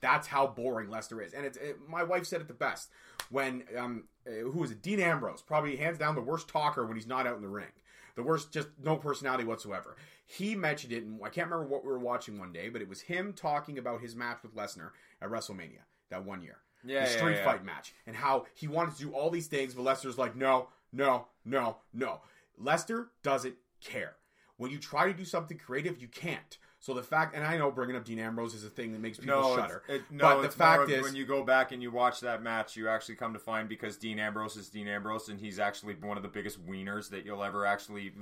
That's how boring Lesnar is. And it's it, my wife said it the best when um uh, who was it? Dean Ambrose, probably hands down the worst talker when he's not out in the ring. The worst, just no personality whatsoever. He mentioned it, and I can't remember what we were watching one day, but it was him talking about his match with Lesnar at WrestleMania that one year Yeah, the yeah, street yeah. fight match, and how he wanted to do all these things, but Lesnar's like, no, no, no, no. Lesnar doesn't care. When you try to do something creative, you can't. So the fact, and I know bringing up Dean Ambrose is a thing that makes people No, shudder. it, no, but the fact is, when you go back and you watch that match, you actually come to find because Dean Ambrose is Dean Ambrose, and he's actually one of the biggest wieners that you'll ever actually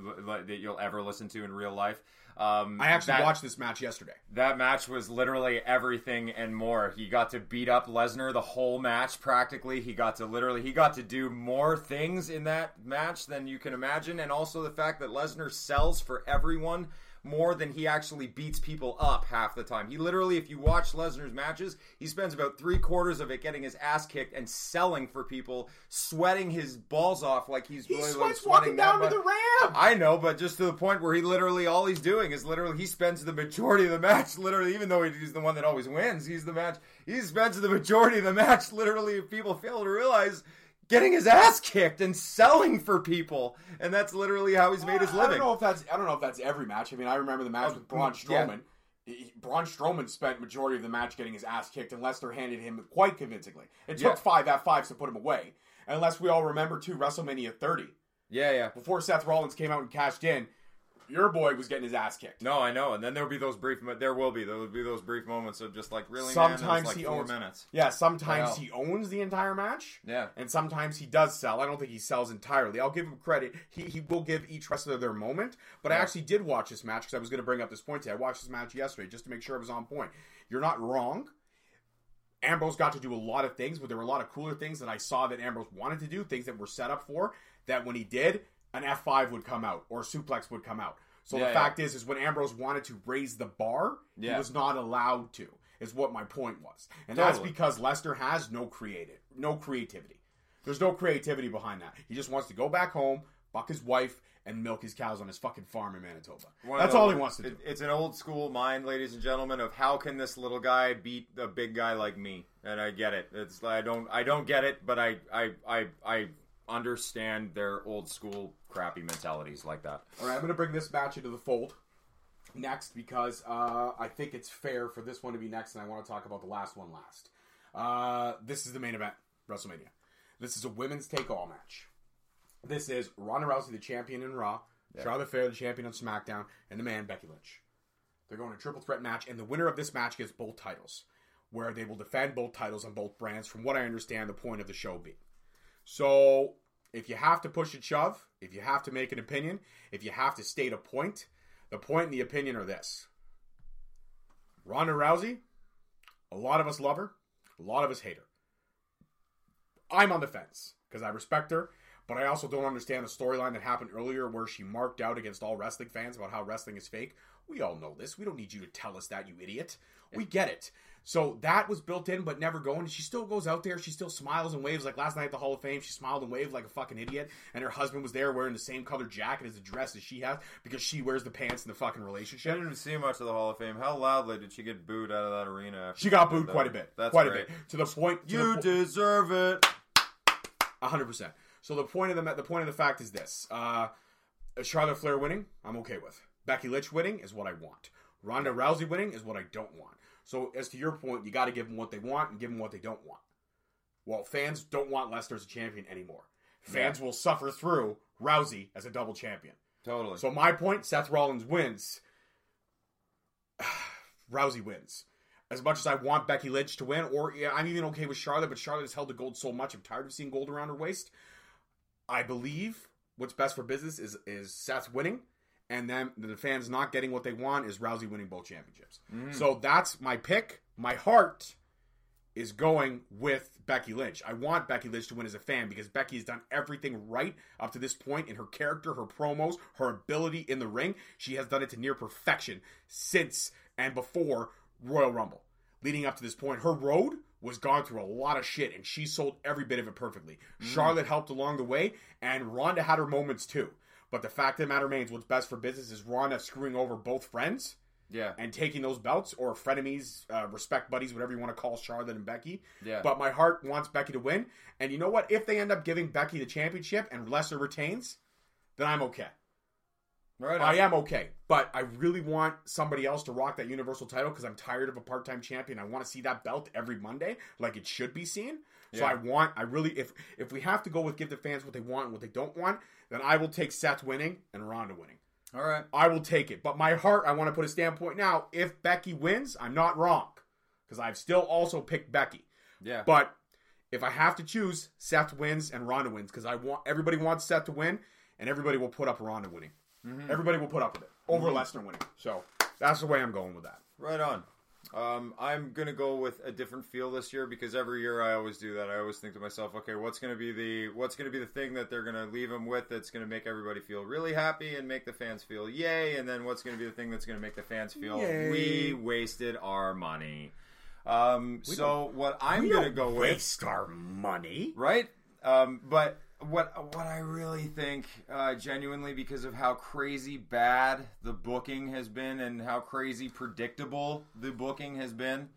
that you'll ever listen to in real life. Um, I actually that, watched this match yesterday. that match was literally everything and more. He got to beat up Lesnar the whole match practically. He got to literally he got to do more things in that match than you can imagine, and also the fact that Lesnar sells for everyone more than he actually beats people up half the time. He literally, if you watch Lesnar's matches, he spends about three quarters of it getting his ass kicked and selling for people, sweating his balls off like he's He really sweats sweating walking down to the ramp. I know, but just to the point where he literally all he's doing is literally he spends the majority of the match literally, even though he's the one that always wins, he's the match. He spends the majority of the match literally. If people fail to realize. Getting his ass kicked and selling for people, and that's literally how he's made his living. I don't know if that's I don't know if that's every match. I mean, I remember the match with oh, Braun yeah. Strowman. He- Braun Strowman spent majority of the match getting his ass kicked, and Lesnar handed him quite convincingly. It took Yeah. five F5s to put him away. Unless we all remember too WrestleMania 30. Yeah, yeah. Before Seth Rollins came out and cashed in, your boy was getting his ass kicked. No, I know, and then there'll be those brief. There will be there will be those brief moments of just like really. Sometimes was like he four owns- minutes. Yeah, sometimes he owns the entire match. Yeah. And sometimes he does sell. I don't think he sells entirely. I'll give him credit. He, he will give each wrestler their moment. But I actually did watch this match because I was going to bring up this point today. I watched this match yesterday just to make sure it was on point. You're not wrong. Ambrose got to do a lot of things, but there were a lot of cooler things that I saw that Ambrose wanted to do, things that were set up for, that when he did, an F5 would come out or a suplex would come out. So Yeah, the yeah. fact is, is when Ambrose wanted to raise the bar, he was not allowed to. Is what my point was, and that's because Lesnar has no creative, no creativity. There's no creativity behind that. He just wants to go back home, buck his wife, and milk his cows on his fucking farm in Manitoba. One That's all he wants to do. it- it's an old school mind, ladies and gentlemen, of how can this little guy beat a big guy like me? And I get it. It's I don't I don't get it, but I I I, I understand their old school crappy mentalities like that. All right, I'm going to bring this match into the fold next because uh, I think it's fair for this one to be next, and I want to talk about the last one last. Uh, this is the main event, WrestleMania. This is a women's take-all match. This is Ronda Rousey, the champion in Raw, Charlotte Flair, the champion on SmackDown, and the man Becky Lynch. They're going a triple threat match, and the winner of this match gets both titles, where they will defend both titles on both brands. From what I understand, the point of the show being. So, if you have to push and shove, if you have to make an opinion, if you have to state a point, the point and the opinion are this Ronda Rousey, a lot of us love her, a lot of us hate her. I'm on the fence because I respect her, but I also don't understand the storyline that happened earlier where she marked out against all wrestling fans about how wrestling is fake. We all know this. We don't need you to tell us that, you idiot. We get it. So that was built in, but never going. She still goes out there. She still smiles and waves. Like last night at the Hall of Fame, she smiled and waved like a fucking idiot. And her husband was there wearing the same colored jacket as the dress as she has because she wears the pants in the fucking relationship. I didn't even see much of the Hall of Fame. How loudly did she get booed out of that arena? after She got booed that? quite a bit. That's quite great. a bit. To the point. To You the po- deserve it. hundred percent. So the point of the the point of the fact is this: uh, Charlotte Flair winning, I'm okay with. Becky Lynch winning is what I want. Ronda Rousey winning is what I don't want. So as to your point, you got to give them what they want and give them what they don't want. Well, fans don't want Lesnar as a champion anymore. Fans will suffer through Rousey as a double champion. Totally. So my point: Seth Rollins wins. Rousey wins. As much as I want Becky Lynch to win, or yeah, I'm even okay with Charlotte, but Charlotte has held the gold so much, I'm tired of seeing gold around her waist. I believe what's best for business is is Seth winning, and then the fans not getting what they want is Rousey winning both championships. Mm. So that's my pick. My heart is going with Becky Lynch. I want Becky Lynch to win as a fan because Becky has done everything right up to this point in her character, her promos, her ability in the ring. She has done it to near perfection since and before Royal Rumble. Leading up to this point, her road was gone through a lot of shit and she sold every bit of it perfectly. Mm. Charlotte helped along the way and Ronda had her moments too. But the fact of the matter remains what's best for business is Ronda screwing over both friends Yeah. and taking those belts or frenemies, uh, respect buddies, whatever you want to call Charlotte and Becky. Yeah. But my heart wants Becky to win. And you know what? If they end up giving Becky the championship and Lesnar retains, then I'm okay. Right. I am okay. But I really want somebody else to rock that Universal title because I'm tired of a part time champion. I want to see that belt every Monday like it should be seen. So Yeah. I want, I really, if if we have to go with give the fans what they want and what they don't want, then I will take Seth winning and Ronda winning. All right. I will take it. But my heart, I want to put a standpoint now. If Becky wins, I'm not wrong because I've still also picked Becky. Yeah. But if I have to choose, Seth wins and Ronda wins because I want everybody wants Seth to win, and everybody will put up Ronda winning. Mm-hmm. Everybody will put up with it over mm-hmm. Lesnar winning. So that's the way I'm going with that. Right on. Um, I'm gonna go with a different feel this year because every year I always do that. I always think to myself, okay, what's gonna be the what's gonna be the thing that they're gonna leave them with that's gonna make everybody feel really happy and make the fans feel yay, and then what's gonna be the thing that's gonna make the fans feel Yay. we wasted our money. Um, so what I'm gonna go with waste our money. right? Um, but what what I really think, uh, genuinely, because of how crazy bad the booking has been and how crazy predictable the booking has been,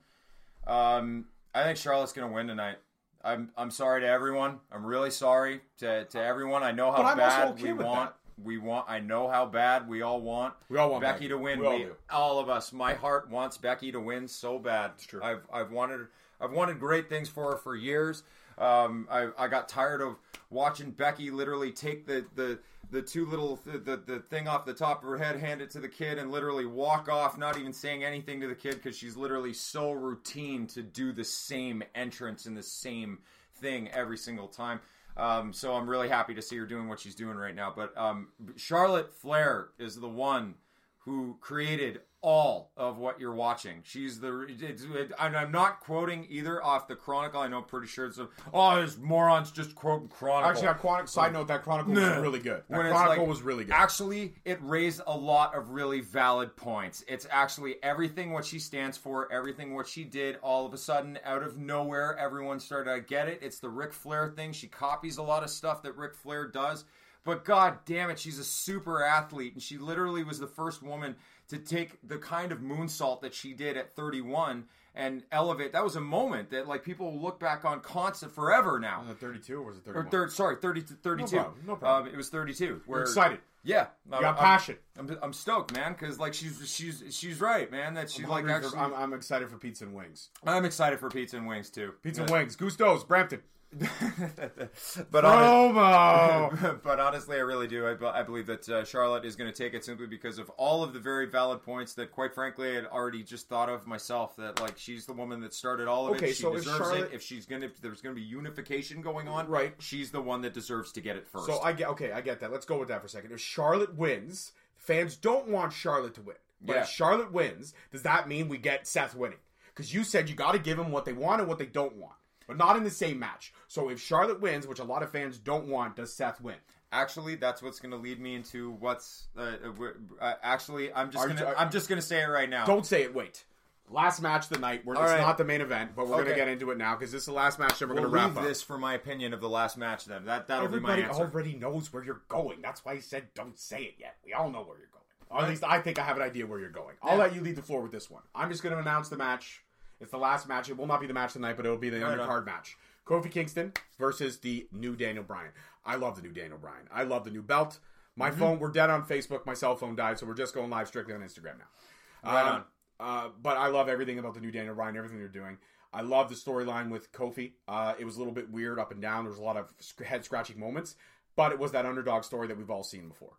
um, I think Charlotte's going to win tonight. I'm I'm sorry to everyone. I'm really sorry to, to everyone. I know how But I'm also bad okay we want. We want. I know how bad we all want. We all want Becky, Becky. to win. We all We- do. all of us. My heart wants Becky to win so bad. It's true. I've I've wanted I've wanted great things for her for years. Um, I I got tired of watching Becky literally take the the the two little the, the the thing off the top of her head, hand it to the kid, and literally walk off, not even saying anything to the kid because she's literally so routine to do the same entrance and the same thing every single time. Um, so I'm really happy to see her doing what she's doing right now. But um, Charlotte Flair is the one who created all of what you're watching. She's the. It's, it, and I'm not quoting either off the Chronicle. I know, pretty sure it's a. Oh, there's morons just quoting Chronicle. Actually, that Chronicle, side note, that Chronicle was really good. That When Chronicle like- was really good. Actually, it raised a lot of really valid points. It's actually everything what she stands for, everything what she did. All of a sudden, out of nowhere, everyone started to get it. It's the Ric Flair thing. She copies a lot of stuff that Ric Flair does. But god damn it, she's a super athlete, and she literally was the first woman to take the kind of moonsault that she did at 31 and elevate. That was a moment that like people will look back on constant forever now. was it 32 or was it Or 31? sorry, 30 to 32. No problem, no problem. Um, it was 32. We're excited. Yeah, You got passion. I'm, I'm stoked, man, because like she's she's she's right, man. That she's I'm, like actually. for, I'm, I'm excited for pizza and wings. I'm excited for pizza and wings too. Pizza and wings. Gusto's, Brampton. but Promo! but honestly, I really do. I, I believe that uh, Charlotte is going to take it simply because of all of the very valid points that, quite frankly, I had already just thought of myself. That like she's the woman that started all of Okay, it. She so if deserves Charlotte- it. If she's gonna, if there's going to be unification going on, Right. She's the one that deserves to get it first. So I get okay, I get that. Let's go with that for a second. If Charlotte wins, fans don't want Charlotte to win. But Yeah. if Charlotte wins, does that mean we get Seth winning? Because you said you got to give them what they want and what they don't want, but not in the same match. So if Charlotte wins, which a lot of fans don't want, does Seth win? Actually, that's what's going to lead me into what's. Uh, uh, uh, actually, I'm just gonna. are- I'm just gonna say it right now. Don't say it. Wait. Last match of the night. Where All it's right. not the main event, but we're Okay. gonna get into it now because this is the last match and we're We'll gonna wrap leave up. this for my opinion of the last match. Then that that'll Everybody be my answer. already knows where you're going. That's why I said don't say it yet. We all know where you're going. Or at least I think I have an idea where you're going. I'll Yeah. let you lead the floor with this one. I'm just going to announce the match. It's the last match. It will not be the match tonight, but it'll be the Right on. undercard match. Kofi Kingston versus the new Daniel Bryan. I love the new Daniel Bryan. I love the new belt. My Mm-hmm. phone, we're dead on Facebook. My cell phone died, so we're just going live strictly on Instagram now. Right Um, Uh, but I love everything about the new Daniel Bryan, everything they're doing. I love the storyline with Kofi. Uh, it was a little bit weird up and down. There was a lot of head scratching moments, but it was that underdog story that we've all seen before.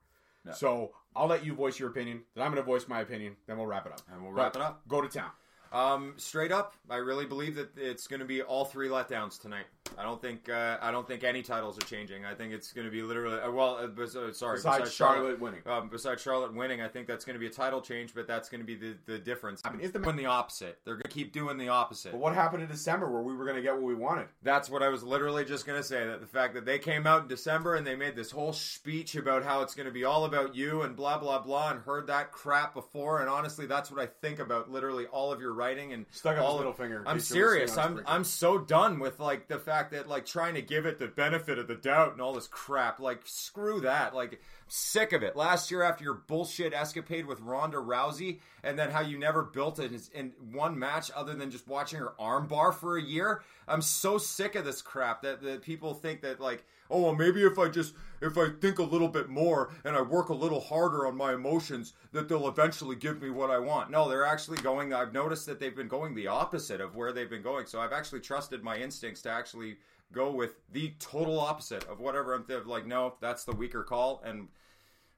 So I'll let you voice your opinion. Then I'm going to voice my opinion. Then we'll wrap it up. And we'll wrap But it up. Go to town. Um, straight up, I really believe that it's going to be all three letdowns tonight. I don't think uh, I don't think any titles are changing. I think it's going to be literally uh, well, uh, bes- uh, sorry, Besides Charlotte winning. Um, besides Charlotte winning, I think that's going to be a title change, but that's going to be the, the difference. I mean, is the- doing the opposite? They're going to keep doing the opposite. But what happened in December where we were going to get what we wanted? That's what I was literally just going to say. That the fact that they came out in December and they made this whole speech about how it's going to be all about you and blah blah blah, and heard that crap before. And honestly, that's what I think about literally all of your writing and Stuck up all his of- finger I'm case you were serious. I'm I'm so done with like the fact fact that like trying to give it the benefit of the doubt and all this crap. Like screw that. Like sick of it. Last year after your bullshit escapade with Ronda Rousey, and then how you never built it in one match other than just watching her armbar for a year. I'm so sick of this crap that that people think that like oh well, maybe if I just if I think a little bit more and I work a little harder on my emotions that they'll eventually give me what I want. No, they're actually going. I've noticed that they've been going the opposite of where they've been going. So I've actually trusted my instincts to actually go with the total opposite of whatever I'm th- like. No, that's the weaker call and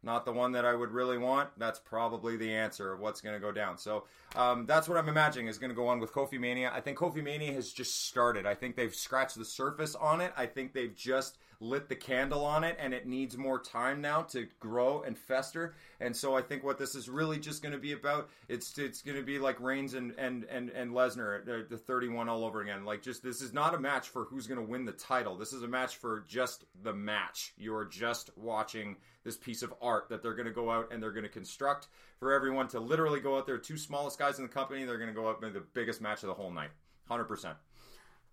not the one that I would really want, that's probably the answer of what's going to go down. So um, that's what I'm imagining is going to go on with Kofi Mania. I think Kofi Mania has just started. I think they've scratched the surface on it. I think they've just lit the candle on it, and it needs more time now to grow and fester. And so I think what this is really just going to be about it's it's going to be like Reigns and and and and Lesnar, uh, the 31 all over again. Like just this is not a match for who's going to win the title. This is a match for just the match. You are just watching this piece of art that they're going to go out and they're going to construct for everyone to literally go out there. Two smallest guys in the company, they're going to go up in the biggest match of the whole night, hundred percent.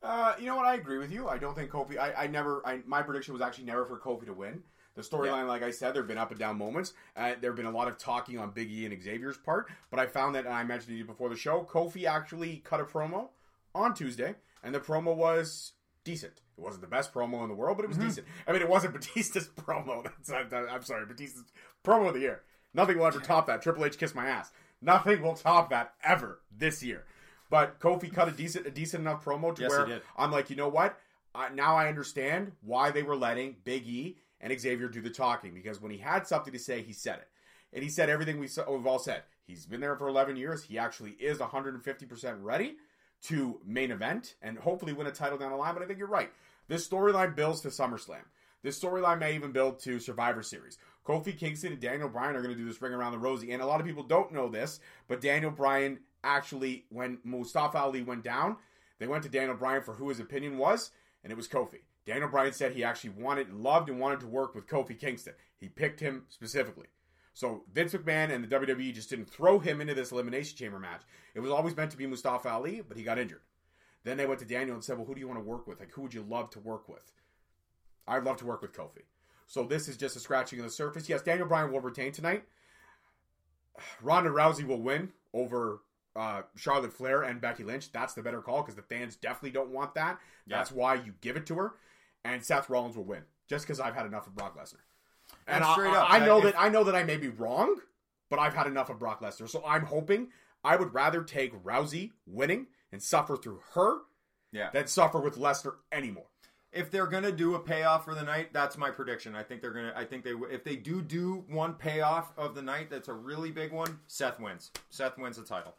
Uh, you know what? I agree with you. I don't think Kofi. I, I never. I, my prediction was actually never for Kofi to win. The storyline, yeah. like I said, there have been up and down moments. Uh, there have been a lot of talking on Big E and Xavier's part, but I found that, and I mentioned it before the show, Kofi actually cut a promo on Tuesday, and the promo was decent. It wasn't the best promo in the world, but it was mm-hmm. decent. I mean, it wasn't Batista's promo. That's, I'm, I'm sorry, Batista's promo of the year. Nothing will ever top that. Triple H kiss my ass. Nothing will top that ever this year. But Kofi cut a decent, a decent enough promo to yes, where I'm like, you know what? Uh, now I understand why they were letting Big E and Xavier do the talking because when he had something to say, he said it, and he said everything we we've all said. He's been there for 11 years. He actually is 150 percent ready to main event and hopefully win a title down the line. But I think you're right. This storyline builds to SummerSlam. This storyline may even build to Survivor Series. Kofi Kingston and Daniel Bryan are going to do this ring around the rosy. And a lot of people don't know this, but Daniel Bryan actually, when Mustafa Ali went down, they went to Daniel Bryan for who his opinion was, and it was Kofi. Daniel Bryan said he actually wanted, loved, and wanted to work with Kofi Kingston. He picked him specifically. So Vince McMahon and the WWE just didn't throw him into this Elimination Chamber match. It was always meant to be Mustafa Ali, but he got injured. Then they went to Daniel and said, Well, who do you want to work with? Like, who would you love to work with? I'd love to work with Kofi. So this is just a scratching of the surface. Yes, Daniel Bryan will retain tonight. Ronda Rousey will win over uh, Charlotte Flair and Becky Lynch. That's the better call because the fans definitely don't want that. Yeah. That's why you give it to her. And Seth Rollins will win just because I've had enough of Brock Lesnar. And, and I, up, I, I know if, that I know that I may be wrong, but I've had enough of Brock Lesnar. So I'm hoping I would rather take Rousey winning and suffer through her yeah. than suffer with Lesnar anymore. If they're gonna do a payoff for the night, that's my prediction. I think they're gonna. I think they if they do do one payoff of the night, that's a really big one. Seth wins. Seth wins the title.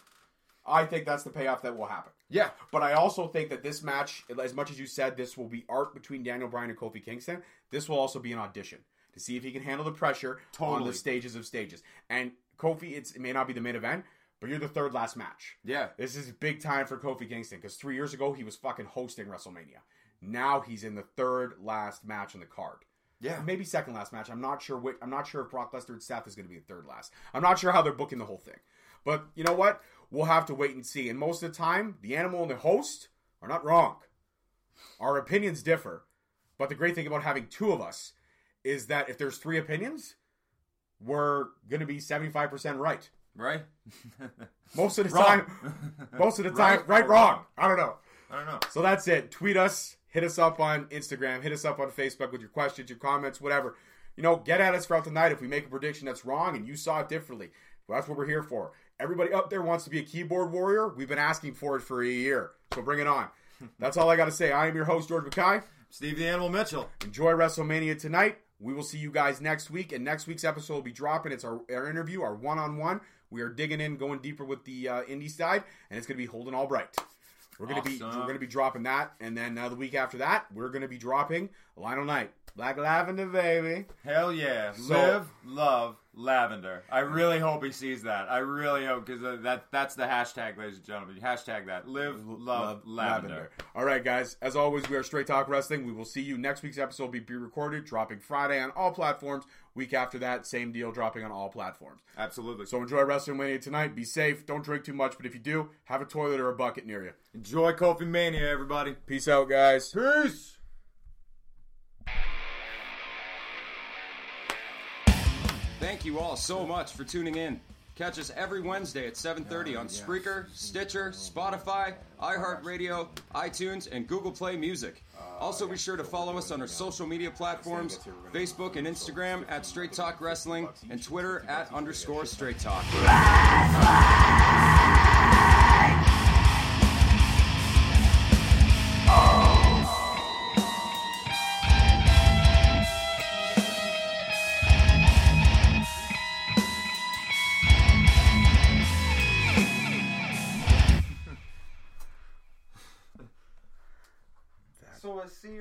I think that's the payoff that will happen. Yeah. But I also think that this match, as much as you said this will be art between Daniel Bryan and Kofi Kingston, this will also be an audition to see if he can handle the pressure totally. on the stages of stages. And Kofi, it may not be the main event, but you're the third last match. Yeah. This is big time for Kofi Kingston because three years ago he was fucking hosting WrestleMania. Now he's in the third last match on the card. Yeah, maybe second last match. I'm not sure. What, I'm not sure if Brock Lesnar and Seth is going to be the third last. I'm not sure how they're booking the whole thing. But you know what? We'll have to wait and see. And most of the time, the animal and the host are not wrong. Our opinions differ. But the great thing about having two of us is that if there's three opinions, we're going to be 75% right. Right? most of the time, most of the time, right, right wrong. I don't know. I don't know. So that's it. Tweet us, hit us up on Instagram, hit us up on Facebook with your questions, your comments, whatever. You know, get at us throughout the night if we make a prediction that's wrong and you saw it differently. Well, that's what we're here for. Everybody up there wants to be a keyboard warrior. We've been asking for it for a year. So bring it on. That's all I got to say. I am your host, George McKay. Steve the Animal Mitchell. Enjoy WrestleMania tonight. We will see you guys next week. And next week's episode will be dropping. It's our, our interview, our one on one. We are digging in, going deeper with the uh, indie side, and it's going to be Holden Albright. We're gonna awesome. be we're gonna be dropping that, and then uh, the week after that, we're gonna be dropping Lionel Knight. Black lavender, baby. Hell yeah! So- Live, love, lavender. I really hope he sees that. I really hope because uh, that that's the hashtag, ladies and gentlemen. Hashtag that. Live, love, lavender. All right, guys. As always, we are Straight Talk Wrestling. We will see you next week's episode. Will be pre-recorded, dropping Friday on all platforms. Week after that, same deal, dropping on all platforms. Absolutely. So enjoy Wrestling WrestleMania tonight. Be safe. Don't drink too much, but if you do, have a toilet or a bucket near you. Enjoy Kofi Mania, everybody. Peace out, guys. Peace. Thank you all so much for tuning in. Catch us every Wednesday at 7:30 on Spreaker, Stitcher, Spotify, iHeartRadio, iTunes, and Google Play Music. Also, be sure to follow us on our social media platforms: Facebook and Instagram at Straight Talk Wrestling, and Twitter at underscore Straight Talk. See.